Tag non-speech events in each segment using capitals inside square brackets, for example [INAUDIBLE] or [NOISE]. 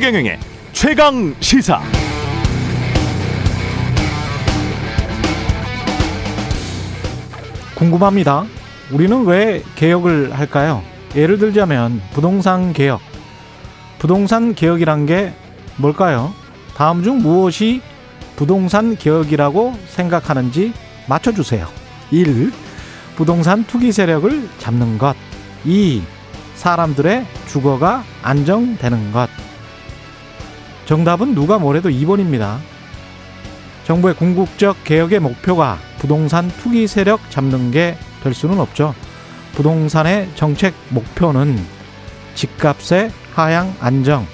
최경영의 최강 시사. 궁금합니다. 우리는 왜 개혁을 할까요? 예를 들자면 부동산 개혁. 부동산 개혁이란 게 뭘까요? 다음 중 무엇이 부동산 개혁이라고 생각하는지 맞춰주세요. 1. 부동산 투기 세력을 잡는 것. 2. 사람들의 주거가 안정되는 것. 정답은 누가 뭐래도 2번입니다. 정부의 궁극적 개혁의 목표가 부동산 투기 세력 잡는 게 될 수는 없죠. 부동산의 정책 목표는 집값의 하향 안정,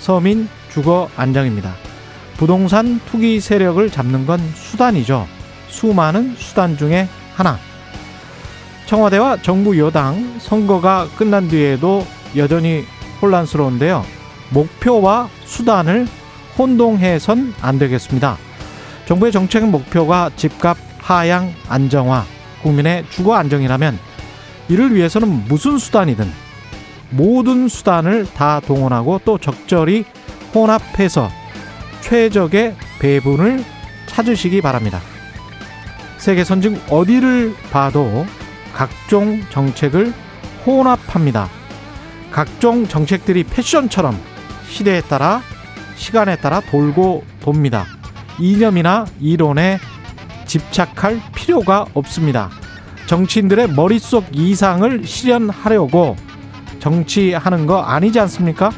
서민 주거 안정입니다. 부동산 투기 세력을 잡는 건 수단이죠. 수많은 수단 중에 하나. 청와대와 정부 여당 선거가 끝난 뒤에도 여전히 혼란스러운데요. 목표와 수단을 혼동해선 안 되겠습니다. 정부의 정책 목표가 집값 하향 안정화, 국민의 주거 안정이라면 이를 위해서는 무슨 수단이든 모든 수단을 다 동원하고 또 적절히 혼합해서 최적의 배분을 찾으시기 바랍니다. 세계 선진 어디를 봐도 각종 정책을 혼합합니다. 각종 정책들이 패션처럼 시대에 따라 시간에 따라 돌고 돕니다. 이념이나 이론에 집착할 필요가 없습니다. 정치인들의 머릿속 이상을 실현하려고 정치하는 거 아니지 않습니까?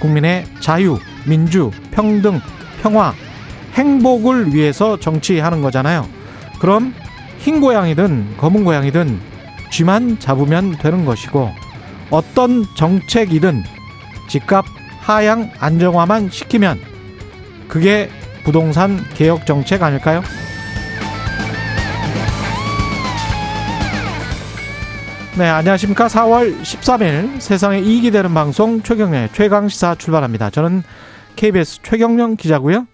국민의 자유, 민주, 평등, 평화, 행복을 위해서 정치하는 거잖아요. 그럼 흰 고양이든 검은 고양이든 쥐만 잡으면 되는 것이고 어떤 정책이든 집값 하향 안정화만 시키면 그게 부동산 개혁 정책 아닐까요? 네, 안녕하십니까. 4월 13일 세상에 이익이 되는 방송 최경련의 최강시사 출발합니다. 저는 KBS 최경령 기자고요.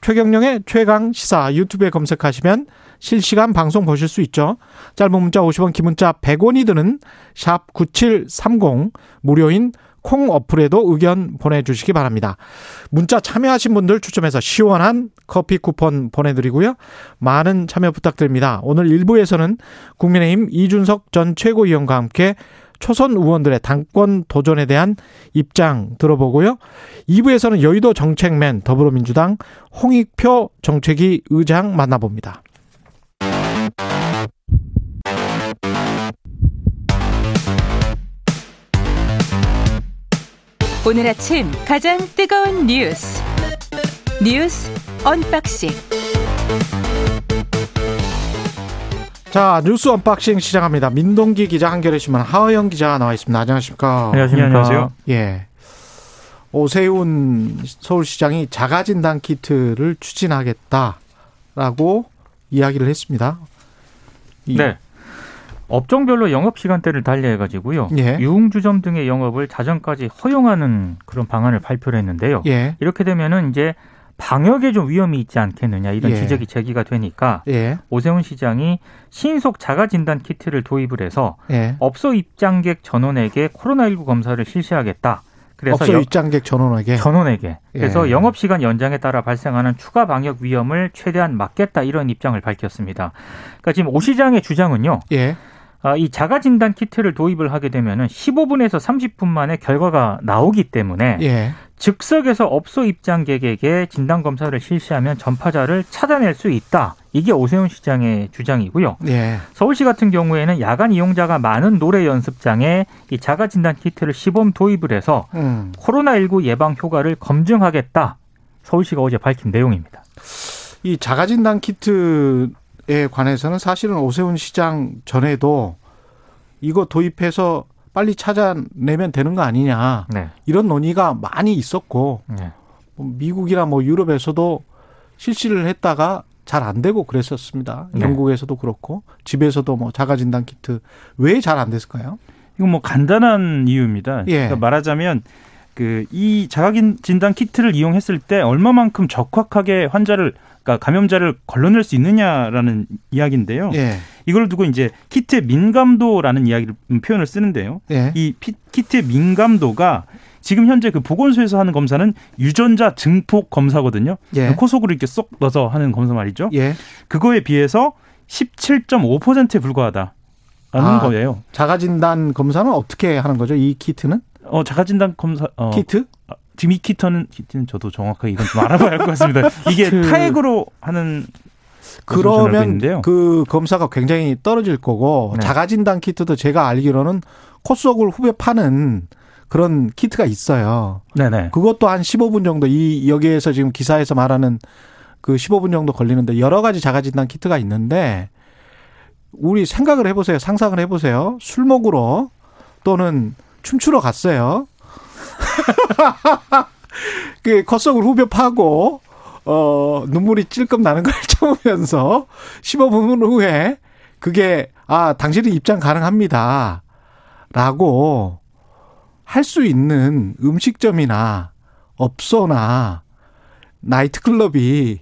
최경령의 최강 시사 유튜브에 검색하시면 실시간 방송 보실 수 있죠. 짧은 문자 50원, 긴 문자 100원이 드는 샵 9730 무료인 콩 어플에도 의견 보내주시기 바랍니다. 문자 참여하신 분들 추첨해서 시원한 커피 쿠폰 보내드리고요. 많은 참여 부탁드립니다. 오늘 1부에서는 국민의힘 이준석 전 최고위원과 함께 초선 의원들의 당권 도전에 대한 입장 들어보고요. 2부에서는 여의도 정책맨 더불어민주당 홍익표 정책위 의장 만나봅니다. 오늘 아침 가장 뜨거운 뉴스 뉴스 언박싱 자 뉴스 언박싱 시작합니다. 민동기 기자 한겨레 신문 하어영 기자 나와 있습니다. 안녕하십니까? 안녕하십니까? 안녕하세요. 예. 오세훈 서울시장이 자가진단 키트를 추진하겠다라고 이야기를 했습니다. 네. 업종별로 영업 시간대를 달리해 가지고요. 예. 유흥주점 등의 영업을 자정까지 허용하는 그런 방안을 발표를 했는데요. 예. 이렇게 되면은 이제 방역에 좀 위험이 있지 않겠느냐 이런 예. 지적이 제기가 되니까 예. 오세훈 시장이 신속 자가 진단 키트를 도입을 해서 예. 업소 입장객 전원에게 코로나19 검사를 실시하겠다. 그래서 업소 여- 입장객 전원에게 전원에게 그래서 예. 영업 시간 연장에 따라 발생하는 추가 방역 위험을 최대한 막겠다 이런 입장을 밝혔습니다. 그러니까 지금 오 시장의 주장은요. 예. 아, 이 자가 진단 키트를 도입을 하게 되면은 15분에서 30분 만에 결과가 나오기 때문에 예. 즉석에서 업소 입장객에게 진단 검사를 실시하면 전파자를 찾아낼 수 있다. 이게 오세훈 시장의 주장이고요. 예. 서울시 같은 경우에는 야간 이용자가 많은 노래 연습장에 이 자가 진단 키트를 시범 도입을 해서 음. 코로나19 예방 효과를 검증하겠다. 서울시가 어제 밝힌 내용입니다. 이 자가 진단 키트 에 관해서는 사실은 오세훈 시장 전에도 이거 도입해서 빨리 찾아내면 되는 거 아니냐 네. 이런 논의가 많이 있었고 네. 뭐 미국이나 뭐 유럽에서도 실시를 했다가 잘 안 되고 그랬었습니다. 네. 영국에서도 그렇고 집에서도 뭐 자가 진단 키트 왜 잘 안 됐을까요? 이건 뭐 간단한 이유입니다. 예. 그러니까 말하자면 그 이 자가진 진단 키트를 이용했을 때 얼마만큼 적확하게 환자를 그러니까 감염자를 걸러낼 수 있느냐라는 이야기인데요. 예, 이걸 두고 이제 키트의 민감도라는 이야기를 음, 표현을 쓰는데요. 예, 이 피- 키트의 민감도가 지금 현재 그 보건소에서 하는 검사는 유전자 증폭 검사거든요. 예. 코 속으로 이렇게 쏙 넣어서 하는 검사 말이죠. 예. 그거에 비해서 17.5%에 불과하다라는 아. 거예요. 자가진단 검사는 어떻게 하는 거죠? 이 키트는? 어, 자가진단 검사 어, 키트? 지금 이 키트는 키트는 저도 정확하게 이건 좀 알아봐야 할 것 같습니다. 이게 그- 타액으로 하는 알고 그러면. 그 검사가 굉장히 떨어질 거고 네. 자가진단 키트도 제가 알기로는 코 속을 후벼 파는 그런 키트가 있어요. 네네. 그것도 한 15분 정도 이 여기에서 지금 기사에서 말하는 그 15분 정도 걸리는데 여러 가지 자가진단 키트가 있는데 우리 생각을 해보세요. 상상을 해보세요. 술 먹으러 또는 춤추러 갔어요. [LAUGHS] 그 컷속을 후벼 파고 어 눈물이 찔끔 나는 걸 [LAUGHS] 참으면서 15분 후에 그게 아 당신은 입장 가능합니다. 라고 할 수 있는 음식점이나 업소나 나이트클럽이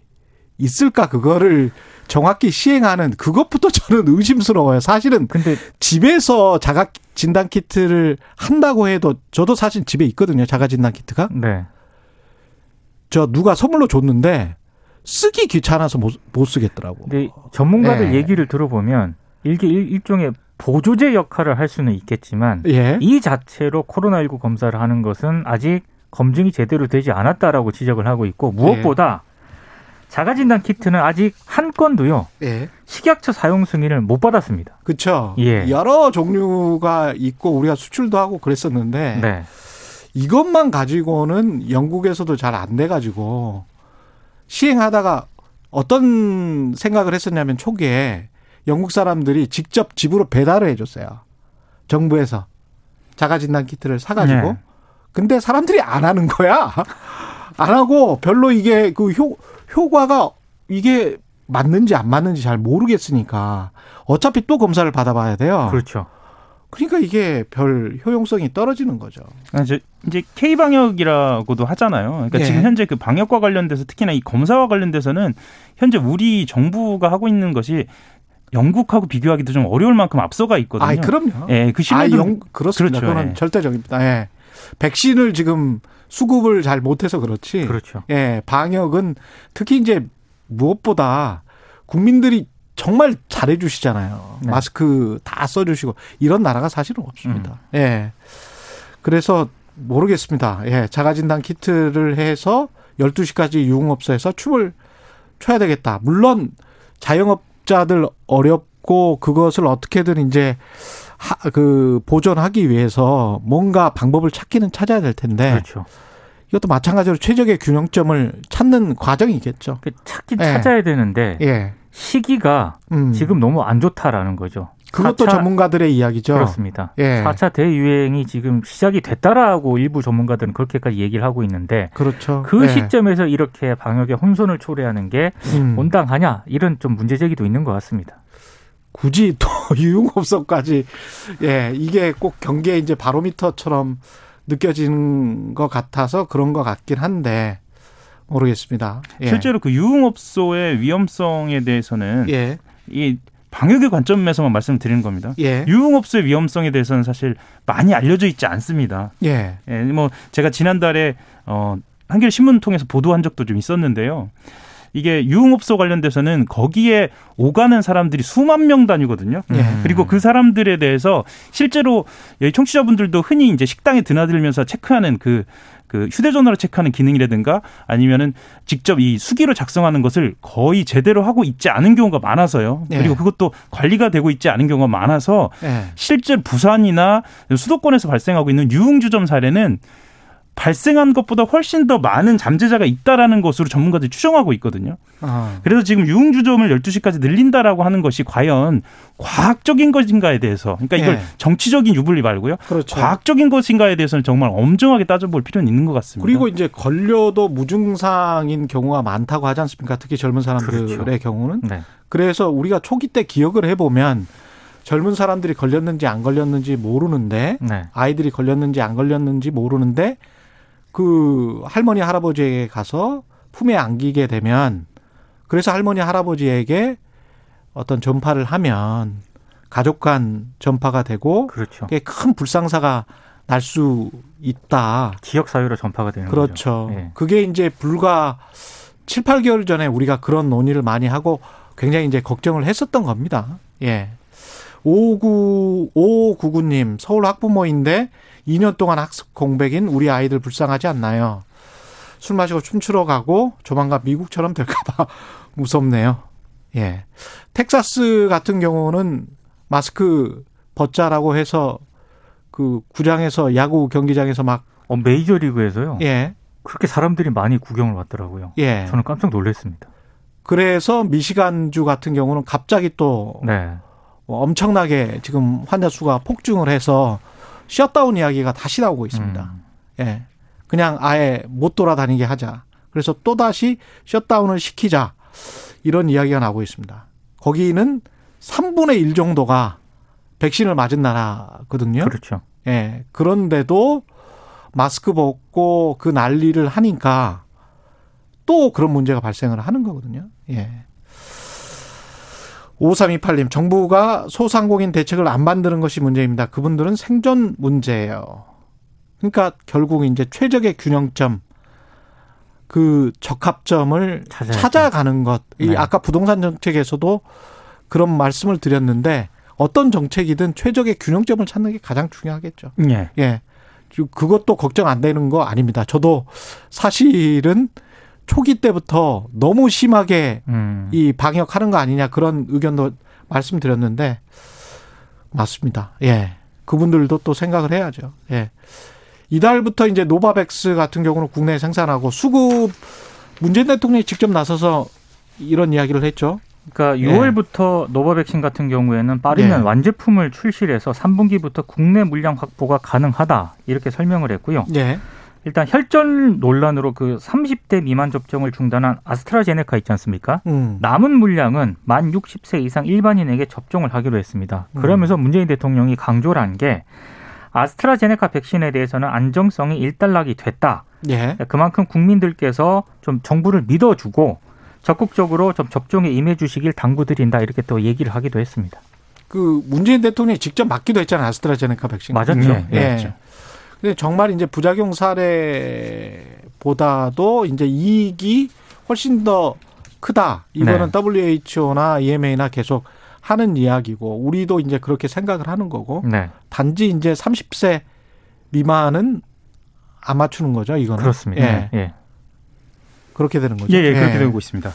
있을까 그거를 정확히 시행하는 그것부터 [LAUGHS] 저는 의심스러워요. 사실은 근데 집에서 자가 진단 키트를 한다고 해도 저도 사실 집에 있거든요. 자가 진단 키트가. 네. 저 누가 선물로 줬는데 쓰기 귀찮아서 못, 못 쓰겠더라고. 근데 전문가들 예. 얘기를 들어보면 이게 일- 일종의 보조제 역할을 할 수는 있겠지만 예. 이 자체로 코로나19 검사를 하는 것은 아직 검증이 제대로 되지 않았다라고 지적을 하고 있고 무엇보다 자가진단 키트는 아직 한 건도요 예. 식약처 사용 승인을 못 받았습니다. 그쵸. 예. 여러 종류가 있고 우리가 수출도 하고 그랬었는데 네. 이것만 가지고는 영국에서도 잘 안 돼 가지고 시행하다가 어떤 생각을 했었냐면 초기에 영국 사람들이 직접 집으로 배달을 해줬어요. 정부에서 자가진단 키트를 사가지고. 네. 근데 사람들이 안 하는 거야. [LAUGHS] 안 하고 별로 이게 그 효, 효과가 이게 맞는지 안 맞는지 잘 모르겠으니까 어차피 또 검사를 받아봐야 돼요. 그렇죠. 그러니까 이게 별 효용성이 떨어지는 거죠. 아, 이제 이제 K 방역이라고도 하잖아요. 그러니까 예. 지금 현재 그 방역과 관련돼서 특히나 이 검사와 관련돼서는 현재 우리 정부가 하고 있는 것이 영국하고 비교하기도 좀 어려울 만큼 앞서가 있거든요. 아, 그럼요. 예, 그 아, 신뢰도 영, 그렇습니다. 그렇죠. 그거는 예. 절대적입니다. 예. 백신을 지금 수급을 잘 못해서 그렇지. 그렇죠. 예, 방역은 특히 이제 무엇보다 국민들이 정말 잘해 주시잖아요. 네. 마스크 다 써 주시고 이런 나라가 사실은 없습니다. 예. 그래서 모르겠습니다. 예, 자가 진단 키트를 해서 12시까지 유흥업소에서 춤을 춰야 되겠다. 물론 자영업자들 어렵고 그것을 어떻게든 이제 하, 그 보존하기 위해서 뭔가 방법을 찾기는 찾아야 될 텐데 그렇죠. 이것도 마찬가지로 최적의 균형점을 찾는 과정이겠죠. 그 찾긴 예. 찾아야 되는데 예. 시기가 음. 지금 너무 안 좋다라는 거죠. 그것도 4차 전문가들의 이야기죠. 그렇습니다. 예. 4차 대유행이 지금 시작이 됐다라고 일부 전문가들은 그렇게까지 얘기를 하고 있는데 그렇죠. 그 예. 시점에서 이렇게 방역에 혼선을 초래하는 게 음. 온당하냐 이런 좀 문제 제기도 있는 것 같습니다. 굳이 또 [LAUGHS] 유흥업소까지 예 이게 꼭 경계 이제 바로미터처럼 느껴지는 것 같아서 그런 것 같긴 한데 모르겠습니다. 예. 실제로 그 유흥업소의 위험성에 대해서는 예. 이 방역의 관점에서만 말씀드리는 겁니다. 예. 유흥업소의 위험성에 대해서는 사실 많이 알려져 있지 않습니다. 예. 예, 뭐 제가 지난달에 어 한겨레 신문 통해서 보도한 적도 좀 있었는데요. 이게 유흥업소 관련돼서는 거기에 오가는 사람들이 수만 명 단위거든요. 예. 그리고 그 사람들에 대해서 실제로 청취자분들도 흔히 이제 식당에 드나들면서 체크하는 그, 그 휴대전화로 체크하는 기능이라든가 아니면은 직접 이 수기로 작성하는 것을 거의 제대로 하고 있지 않은 경우가 많아서요. 예. 그리고 그것도 관리가 되고 있지 않은 경우가 많아서 예. 실제 부산이나 수도권에서 발생하고 있는 유흥주점 사례는 발생한 것보다 훨씬 더 많은 잠재자가 있다라는 것으로 전문가들이 추정하고 있거든요. 어. 그래서 지금 유흥주점을 12시까지 늘린다라고 하는 것이 과연 과학적인 것인가에 대해서 그러니까 이걸 예. 정치적인 유불리 말고요. 그렇죠. 과학적인 것인가에 대해서는 정말 엄정하게 따져볼 필요는 있는 것 같습니다. 그리고 이제 걸려도 무증상인 경우가 많다고 하지 않습니까? 특히 젊은 사람들의 그렇죠. 경우는. 네. 그래서 우리가 초기 때 기억을 해보면 젊은 사람들이 걸렸는지 안 걸렸는지 모르는데 네. 아이들이 걸렸는지 안 걸렸는지 모르는데 그 할머니 할아버지에게 가서 품에 안기게 되면 그래서 할머니 할아버지에게 어떤 전파를 하면 가족 간 전파가 되고 그렇죠. 그게 큰 불상사가 날 수 있다. 지역 사회로 전파가 되는 그렇죠. 거죠. 예. 그게 이제 불과 7, 8개월 전에 우리가 그런 논의를 많이 하고 굉장히 이제 걱정을 했었던 겁니다. 예. 59, 5599님, 서울 학부모인데 2년 동안 학습 공백인 우리 아이들 불쌍하지 않나요? 술 마시고 춤추러 가고 조만간 미국처럼 될까봐 [LAUGHS] 무섭네요. 예. 텍사스 같은 경우는 마스크 벗자라고 해서 그 구장에서 야구 경기장에서 막, 어, 메이저리그에서요. 예, 그렇게 사람들이 많이 구경을 왔더라고요. 예. 저는 깜짝 놀랐습니다. 그래서 미시간주 같은 경우는 갑자기 또 네. 엄청나게 지금 환자 수가 폭증을 해서 셧다운 이야기가 다시 나오고 있습니다. 음. 예. 그냥 아예 못 돌아다니게 하자. 그래서 또다시 셧다운을 시키자. 이런 이야기가 나오고 있습니다. 거기는 3분의 1 정도가 백신을 맞은 나라거든요. 그렇죠. 예. 그런데도 마스크 벗고 그 난리를 하니까 또 그런 문제가 발생을 하는 거거든요. 예. 5328님, 정부가 소상공인 대책을 안 만드는 것이 문제입니다. 그분들은 생존 문제예요. 그러니까 결국 이제 최적의 균형점, 그 적합점을 찾아야죠. 찾아가는 것. 이 네. 아까 부동산 정책에서도 그런 말씀을 드렸는데 어떤 정책이든 최적의 균형점을 찾는 게 가장 중요하겠죠. 예. 예. 그- 그것도 걱정 안 되는 거 아닙니다. 저도 사실은 초기 때부터 너무 심하게 음. 이 방역하는 거 아니냐 그런 의견도 말씀드렸는데 맞습니다. 예. 그분들도 또 생각을 해야죠. 예. 이달부터 이제 노바백스 같은 경우는 국내에 생산하고 수급 문재인 대통령이 직접 나서서 이런 이야기를 했죠. 그러니까 6월부터 노바백스 같은 경우에는 빠르면 예. 완제품을 출시를 해서 3분기부터 국내 물량 확보가 가능하다 이렇게 설명을 했고요. 예. 일단 혈전 논란으로 그 30대 미만 접종을 중단한 아스트라제네카 있지 않습니까? 음. 남은 물량은 만 60세 이상 일반인에게 접종을 하기로 했습니다. 그러면서 문재인 대통령이 강조를 한 게 아스트라제네카 백신에 대해서는 안정성이 일단락이 됐다. 예. 그만큼 국민들께서 좀 정부를 믿어주고 적극적으로 좀 접종에 임해 주시길 당부드린다 이렇게 또 얘기를 하기도 했습니다. 그 문재인 대통령이 직접 맞기도 했잖아요. 아스트라제네카 백신. 맞았죠. 예, 예. 맞죠. 근데 정말 이제 부작용 사례보다도 이제 이익이 훨씬 더 크다. 이거는 WHO나 EMA나 계속 하는 이야기고 우리도 이제 그렇게 생각을 하는 거고 네, 단지 이제 30세 미만은 안 맞추는 거죠. 이거는 그렇습니다. 예. 예. 그렇게 되는 거죠. 예, 예, 그렇게 되고 있습니다.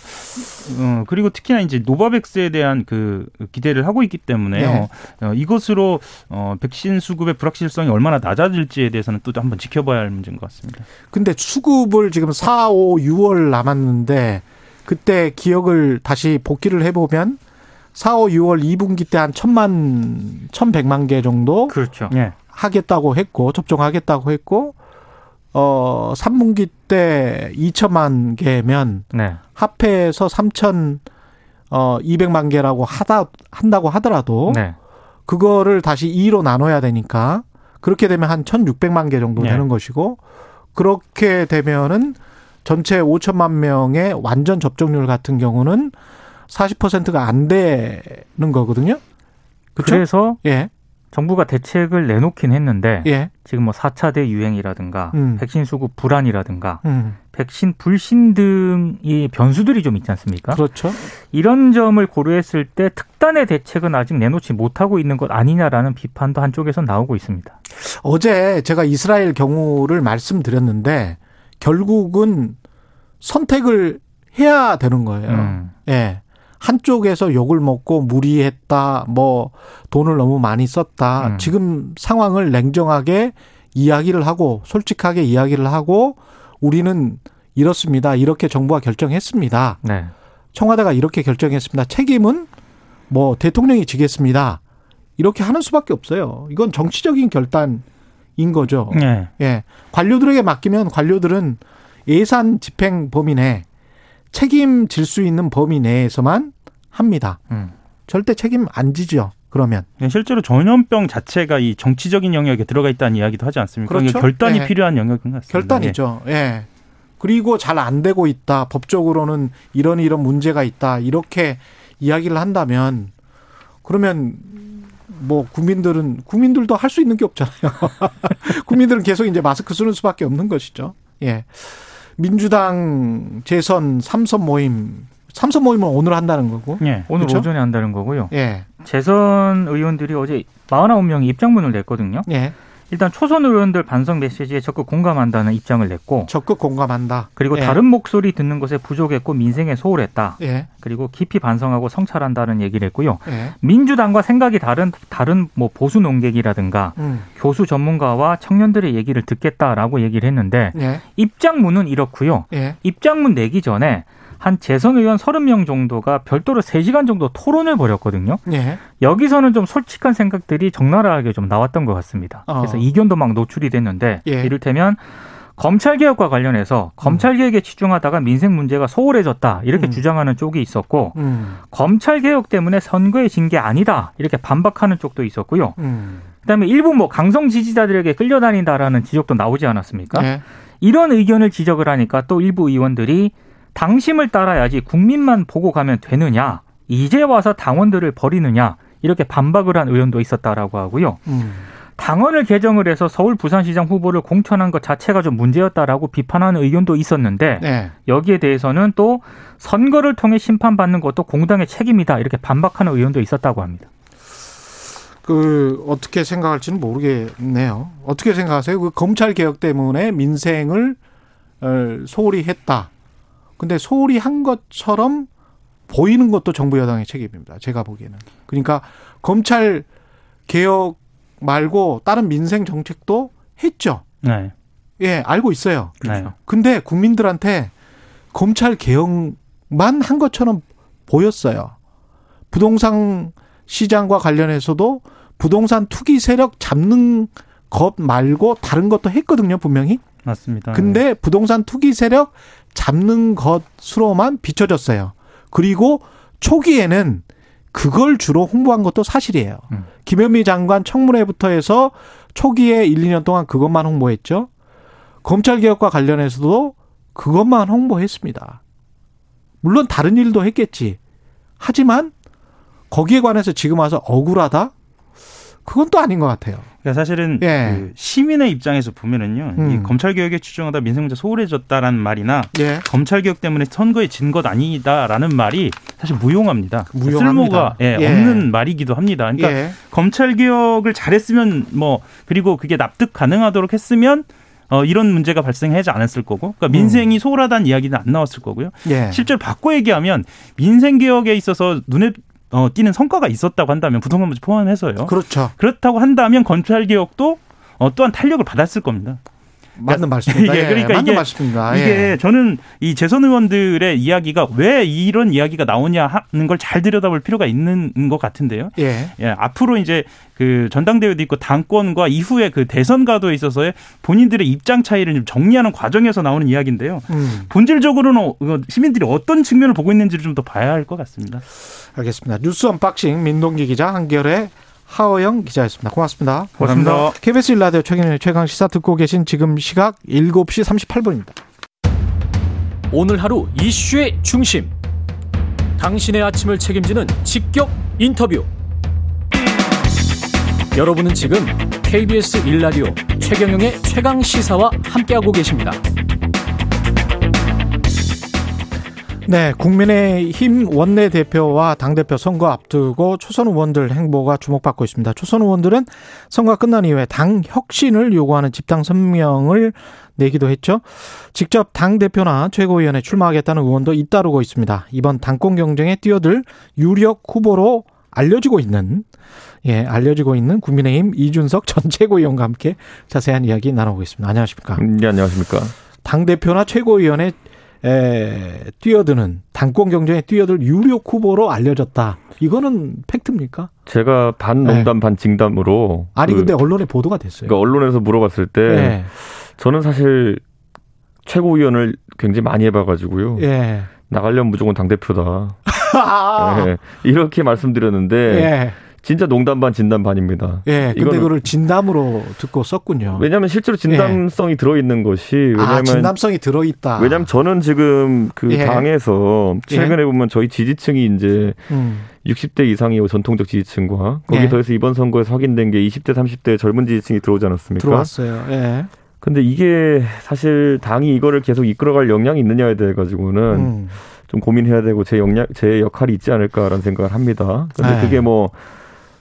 어, 그리고 특히나 이제 노바백스에 대한 그 기대를 하고 있기 때문에요. 네. 어, 이것으로 어, 백신 수급의 불확실성이 얼마나 낮아질지에 대해서는 또 한번 지켜봐야 할 문제인 것 같습니다. 근데 수급을 지금 4, 5, 6월 남았는데 그때 기억을 다시 복기를 해보면 4, 5, 6월 2분기 때 한 천만, 천백만 개 정도 그렇죠. 예. 하겠다고 했고, 접종하겠다고 했고, 어, 3분기 때 2천만 개면 네, 합해서 3천, 어, 200만 개라고 하다, 한다고 하더라도 네, 그거를 다시 2로 나눠야 되니까 그렇게 되면 한 1,600만 개 정도 네. 되는 것이고 그렇게 되면은 전체 5천만 명의 완전 접종률 같은 경우는 40%가 안 되는 거거든요. 그렇죠? 그래서 예. 정부가 대책을 내놓긴 했는데 예. 지금 뭐 4차 대유행이라든가 음. 백신 수급 불안이라든가 음. 백신 불신 등의 변수들이 좀 있지 않습니까? 그렇죠. 이런 점을 고려했을 때 특단의 대책은 아직 내놓지 못하고 있는 것 아니냐라는 비판도 한쪽에서 나오고 있습니다. 어제 제가 이스라엘 경우를 말씀드렸는데 결국은 선택을 해야 되는 거예요. 음. 예. 한쪽에서 욕을 먹고 무리했다, 뭐, 돈을 너무 많이 썼다. 음. 지금 상황을 냉정하게 이야기를 하고, 솔직하게 이야기를 하고, 우리는 이렇습니다. 이렇게 정부가 결정했습니다. 네. 청와대가 이렇게 결정했습니다. 책임은 뭐, 대통령이 지겠습니다. 이렇게 하는 수밖에 없어요. 이건 정치적인 결단인 거죠. 예. 예. 관료들에게 맡기면 관료들은 예산 집행 범위 내 책임질 수 있는 범위 내에서만 합니다. 음. 절대 책임 안 지죠. 그러면. 예, 실제로 전염병 자체가 이 정치적인 영역에 들어가 있다는 이야기도 하지 않습니까? 그렇죠. 결단이 예. 필요한 영역인 것 같습니다. 결단이죠. 예. 그리고 잘 안 되고 있다. 법적으로는 이런 이런 문제가 있다. 이렇게 이야기를 한다면 그러면 뭐 국민들은 국민들도 할 수 있는 게 없잖아요. [LAUGHS] 국민들은 계속 이제 마스크 쓰는 수밖에 없는 것이죠. 예. 민주당 재선 삼선 모임 삼선 모임은 오늘 한다는 거고. 예, 오늘 그렇죠? 오전에 한다는 거고요. 예. 재선 의원들이 어제 49명이 입장문을 냈거든요. 예. 일단 초선 의원들 반성 메시지에 적극 공감한다는 입장을 냈고 적극 공감한다. 그리고 예. 다른 목소리 듣는 것에 부족했고 민생에 소홀했다. 예. 그리고 깊이 반성하고 성찰한다는 얘기를 했고요. 예. 민주당과 생각이 다른 다른 뭐 보수 농객이라든가 음. 교수 전문가와 청년들의 얘기를 듣겠다라고 얘기를 했는데 예. 입장문은 이렇고요. 예. 입장문 내기 전에 한 재선 의원 30명 정도가 별도로 3시간 정도 토론을 벌였거든요. 예. 여기서는 좀 솔직한 생각들이 적나라하게 좀 나왔던 것 같습니다. 어. 그래서 이견도 막 노출이 됐는데 예. 이를테면 검찰 개혁과 관련해서 검찰 개혁에 치중하다가 민생 문제가 소홀해졌다 이렇게 음. 주장하는 쪽이 있었고 음. 검찰 개혁 때문에 선거에 진 게 아니다 이렇게 반박하는 쪽도 있었고요. 음. 그다음에 일부 뭐 강성 지지자들에게 끌려다닌다라는 지적도 나오지 않았습니까? 예. 이런 의견을 지적을 하니까 또 일부 의원들이 당심을 따라야지 국민만 보고 가면 되느냐 이제 와서 당원들을 버리느냐 이렇게 반박을 한 의원도 있었다라고 하고요. 음. 당원을 개정을 해서 서울 부산시장 후보를 공천한 것 자체가 좀 문제였다라고 비판하는 의견도 있었는데 예. 여기에 대해서는 또 선거를 통해 심판받는 것도 공당의 책임이다 이렇게 반박하는 의원도 있었다고 합니다. 그 어떻게 생각할지는 모르겠네요. 어떻게 생각하세요? 그 검찰 개혁 때문에 민생을 어, 소홀히 했다. 근데 소홀히 한 것처럼 보이는 것도 정부 여당의 책임입니다. 제가 보기에는. 그러니까 검찰 개혁 말고 다른 민생 정책도 했죠. 네. 예, 알고 있어요. 네. 근데 국민들한테 검찰 개혁만 한 것처럼 보였어요. 부동산 시장과 관련해서도 부동산 투기 세력 잡는 것 말고 다른 것도 했거든요, 분명히. 맞습니다. 근데 부동산 투기 세력 잡는 것으로만 비춰졌어요. 그리고 초기에는 그걸 주로 홍보한 것도 사실이에요. 음. 김현미 장관 청문회부터 해서 초기에 1, 2년 동안 그것만 홍보했죠. 검찰 개혁과 관련해서도 그것만 홍보했습니다. 물론 다른 일도 했겠지. 하지만 거기에 관해서 지금 와서 억울하다? 그건 또 아닌 것 같아요. 그러니까 사실은 예. 그 시민의 입장에서 보면은요, 음. 이 검찰 개혁에 추정하다 민생 문제 소홀해졌다라는 말이나 예. 검찰 개혁 때문에 선거에 진 것 아니다라는 말이 사실 무용합니다. 무용합니다. 쓸모가 예, 예. 없는 말이기도 합니다. 그러니까 예. 검찰 개혁을 잘했으면 뭐 그리고 그게 납득 가능하도록 했으면 어, 이런 문제가 발생하지 않았을 거고, 그러니까 민생이 소홀하다는 이야기는 안 나왔을 거고요. 예. 실제로 바꿔 얘기하면 민생 개혁에 있어서 눈에 어, 띄는 성과가 있었다고 한다면 부동산 문제 포함해서요. 그렇죠. 그렇다고 한다면 검찰 개혁도 어, 또한 탄력을 받았을 겁니다. 맞는 말씀입니다. 이게 예, 그러니까 맞는 이게- 말씀입니다. 이게 예. 저는 이 재선 의원들의 이야기가 왜 이런 이야기가 나오냐 하는 걸 잘 들여다볼 필요가 있는 것 같은데요. 예. 예, 앞으로 이제 그 전당대회도 있고 당권과 이후에 그 대선 가도에 있어서의 본인들의 입장 차이를 좀 정리하는 과정에서 나오는 이야기인데요. 음, 본질적으로는 어, 시민들이 어떤 측면을 보고 있는지를 좀 더 봐야 할 것 같습니다. 알겠습니다. 뉴스 언박싱 민동기 기자 한겨레 하어영 기자였습니다. 고맙습니다. 고맙습니다. KBS 1라디오 최경영의 최강 시사 듣고 계신 지금 시각 7시 38분입니다. 오늘 하루 이슈의 중심. 당신의 아침을 책임지는 직격 인터뷰. 여러분은 지금 KBS 일라디오 최경영의 최강 시사와 함께하고 계십니다. 네, 국민의힘 원내대표와 당대표 선거 앞두고 초선 의원들 행보가 주목받고 있습니다. 초선 의원들은 선거가 끝난 이후에 당 혁신을 요구하는 집단 선명을 내기도 했죠. 직접 당대표나 최고위원회 출마하겠다는 의원도 잇따르고 있습니다. 이번 당권 경쟁에 뛰어들 유력 후보로 알려지고 있는 예, 알려지고 있는 국민의힘 이준석 전 [LAUGHS] 최고위원과 함께 자세한 이야기 나눠보겠습니다. 안녕하십니까? 네, 안녕하십니까. 당 대표나 최고위원회 에, 뛰어드는 당권 경쟁에 뛰어들 유력 후보로 알려졌다. 이거는 팩트입니까? 제가 반 농담 반 징담으로 네. 아니 그, 근데 언론에 보도가 됐어요. 그러니까 언론에서 물어봤을 때 예. 저는 사실 최고위원을 굉장히 많이 해봐가지고요. 예. 나가려면 무조건 당 대표다. [LAUGHS] 아, 예. 이렇게 말씀드렸는데 예. 진짜 농담 반 진담 반입니다. 예, 근데 그걸 진담으로 듣고 썼군요. 왜냐하면 실제로 진담성이 들어있는 것이 아, 왜냐하면 진담성이 들어있다. 왜냐하면 저는 지금 그 예. 당에서 최근에 보면 저희 지지층이 이제 음, 60대 이상이 전통적 지지층과 거기 예. 더해서 이번 선거에서 확인된 게 20대 30대 젊은 지지층이 들어오지 않았습니까? 들어왔어요. 예. 근데 이게 사실 당이 이거를 계속 이끌어갈 역량이 있느냐에 대해 가지고는 음, 좀 고민해야 되고 제 역량 제 역할이 있지 않을까라는 생각을 합니다. 근데 네. 그게 뭐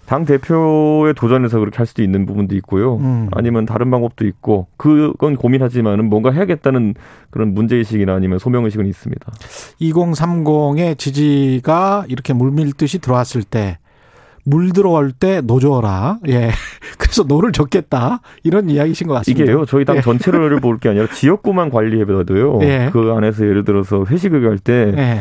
당 대표의 도전에서 그렇게 할 수도 있는 부분도 있고요. 음. 아니면 다른 방법도 있고 그건 고민하지만은 뭔가 해야겠다는 그런 문제 의식이나 아니면 소명 의식은 있습니다. 2030의 지지가 이렇게 물밀듯이 들어왔을 때, 물 들어올 때 노줘라. 예. [LAUGHS] 그래서 노를 줬겠다. 이런 이야기신 것 같습니다. 이게요. 저희 당 예. 전체를 볼 게 아니라 지역구만 관리해봐도요. 예. 그 안에서 예를 들어서 회식을 갈때 예.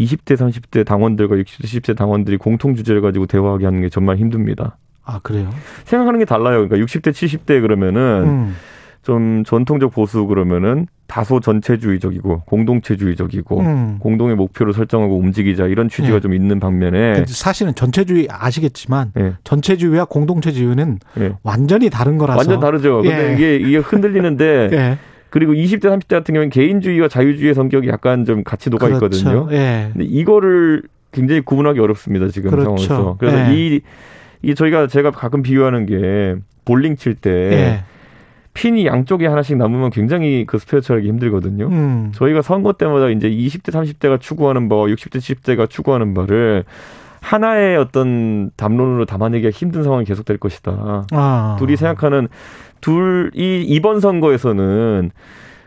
20대 30대 당원들과 60대 70대 당원들이 공통 주제를 가지고 대화하게 하는 게 정말 힘듭니다. 아, 그래요? 생각하는 게 달라요. 그러니까 60대 70대 그러면은 음. 좀 전통적 보수 그러면은 다소 전체주의적이고 공동체주의적이고 음. 공동의 목표를 설정하고 움직이자 이런 취지가 예. 좀 있는 근데 사실은 전체주의 아시겠지만 예, 전체주의와 공동체주의는 예. 완전히 다른 거라서 완전 다르죠. 근데 예. 이게 이게 흔들리는데 [LAUGHS] 예. 그리고 20대 30대 같은 경우는 개인주의와 자유주의의 성격이 약간 좀 같이 녹아 있거든요. 그렇죠. 예. 근데 이거를 굉장히 구분하기 어렵습니다 지금 그렇죠. 상황에서. 그래서 예. 이, 이 저희가 제가 가끔 비유하는 게 볼링 칠때 예. 핀이 양쪽에 하나씩 남으면 굉장히 그 스페어처하기 힘들거든요. 음. 저희가 선거 때마다 이제 20대 30대가 추구하는 바와 60대 70대가 추구하는 바를 하나의 어떤 담론으로 담아내기가 힘든 상황이 계속될 것이다. 아. 둘이 생각하는 둘이 이번 선거에서는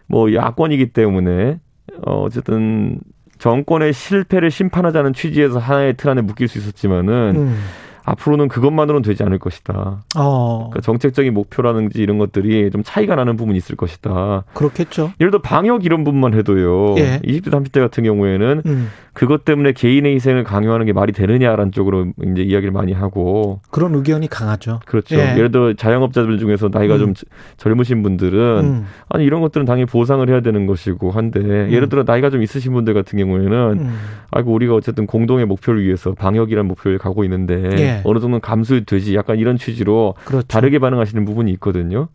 뭐 야권이기 때문에 어 어쨌든 정권의 실패를 심판하자는 취지에서 하나의 틀 안에 묶일 수 있었지만은 음. 앞으로는 그것만으로는 되지 않을 것이다. 어. 그러니까 정책적인 목표라든지 이런 것들이 좀 차이가 나는 부분이 있을 것이다. 그렇겠죠. 예를 들어 방역 이런 부분만 해도요. 예. 20대 30대 같은 경우에는 음. 그것 때문에 개인의 희생을 강요하는 게 말이 되느냐라는 쪽으로 이제 이야기를 많이 하고 그런 의견이 강하죠. 그렇죠. 예. 예. 를 들어 자영업자들 중에서 나이가 음. 좀 젊으신 분들은 음. 아니 이런 것들은 당연히 보상을 해야 되는 것이고 한데 예를 들어 나이가 좀 있으신 분들 같은 경우에는 음. 아이고 우리가 어쨌든 공동의 목표를 위해서 방역이라는 목표를 가고 있는데 예. 어느 정도 는 감수되지 약간 이런 취지로 그렇죠. 다르게 반응하시는 부분이 있거든요.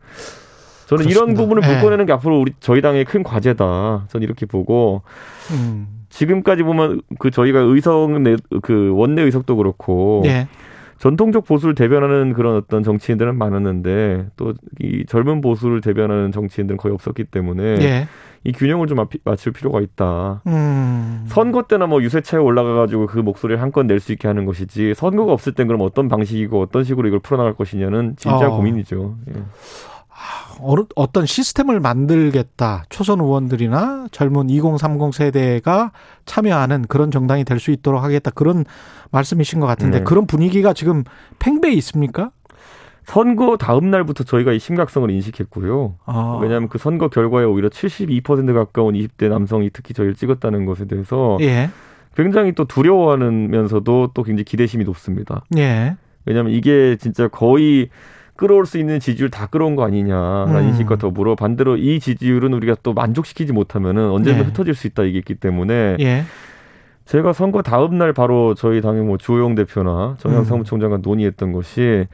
저는 이런 그렇습니다. 부분을 예. 묶어내는 게 앞으로 우리 저희 당의 큰 과제다. 저는 이렇게 보고 음. 지금까지 보면 그 저희가 의석 내, 그 원내 의석도 그렇고 예. 전통적 보수를 대변하는 그런 어떤 정치인들은 많았는데 또 이 젊은 보수를 대변하는 정치인들은 거의 없었기 때문에 예. 이 균형을 좀 맞- 맞출 필요가 있다. 음. 선거 때나 뭐 유세차에 올라가가지고 그 목소리를 한껏 낼 수 있게 하는 것이지 선거가 없을 땐 그럼 어떤 방식이고 어떤 식으로 이걸 풀어나갈 것이냐는 진짜 어. 고민이죠. 예. 어느, 어떤 시스템을 만들겠다. 초선 의원들이나 젊은 2030 세대가 참여하는 그런 정당이 될 수 있도록 하겠다. 그런 말씀이신 것 같은데 네. 그런 분위기가 지금 팽배해 있습니까? 선거 다음 날부터 저희가 이 심각성을 인식했고요. 아. 왜냐하면 그 선거 결과에 오히려 72% 가까운 20대 남성이 특히 저희를 찍었다는 것에 대해서 예. 굉장히 또 두려워하면서도 또 굉장히 기대심이 높습니다. 예. 왜냐하면 이게 진짜 거의 끌어올 수 있는 지지율 다 끌어온 거 아니냐라는 음. 인식과 더불어 반대로 이 지지율은 우리가 또 만족시키지 못하면은 언제든 네. 흩어질 수 있다 이게 있기 때문에 예. 제가 선거 다음 날 바로 저희 당의 뭐 주호영 대표나 정영 음. 사무총장과 논의했던 것이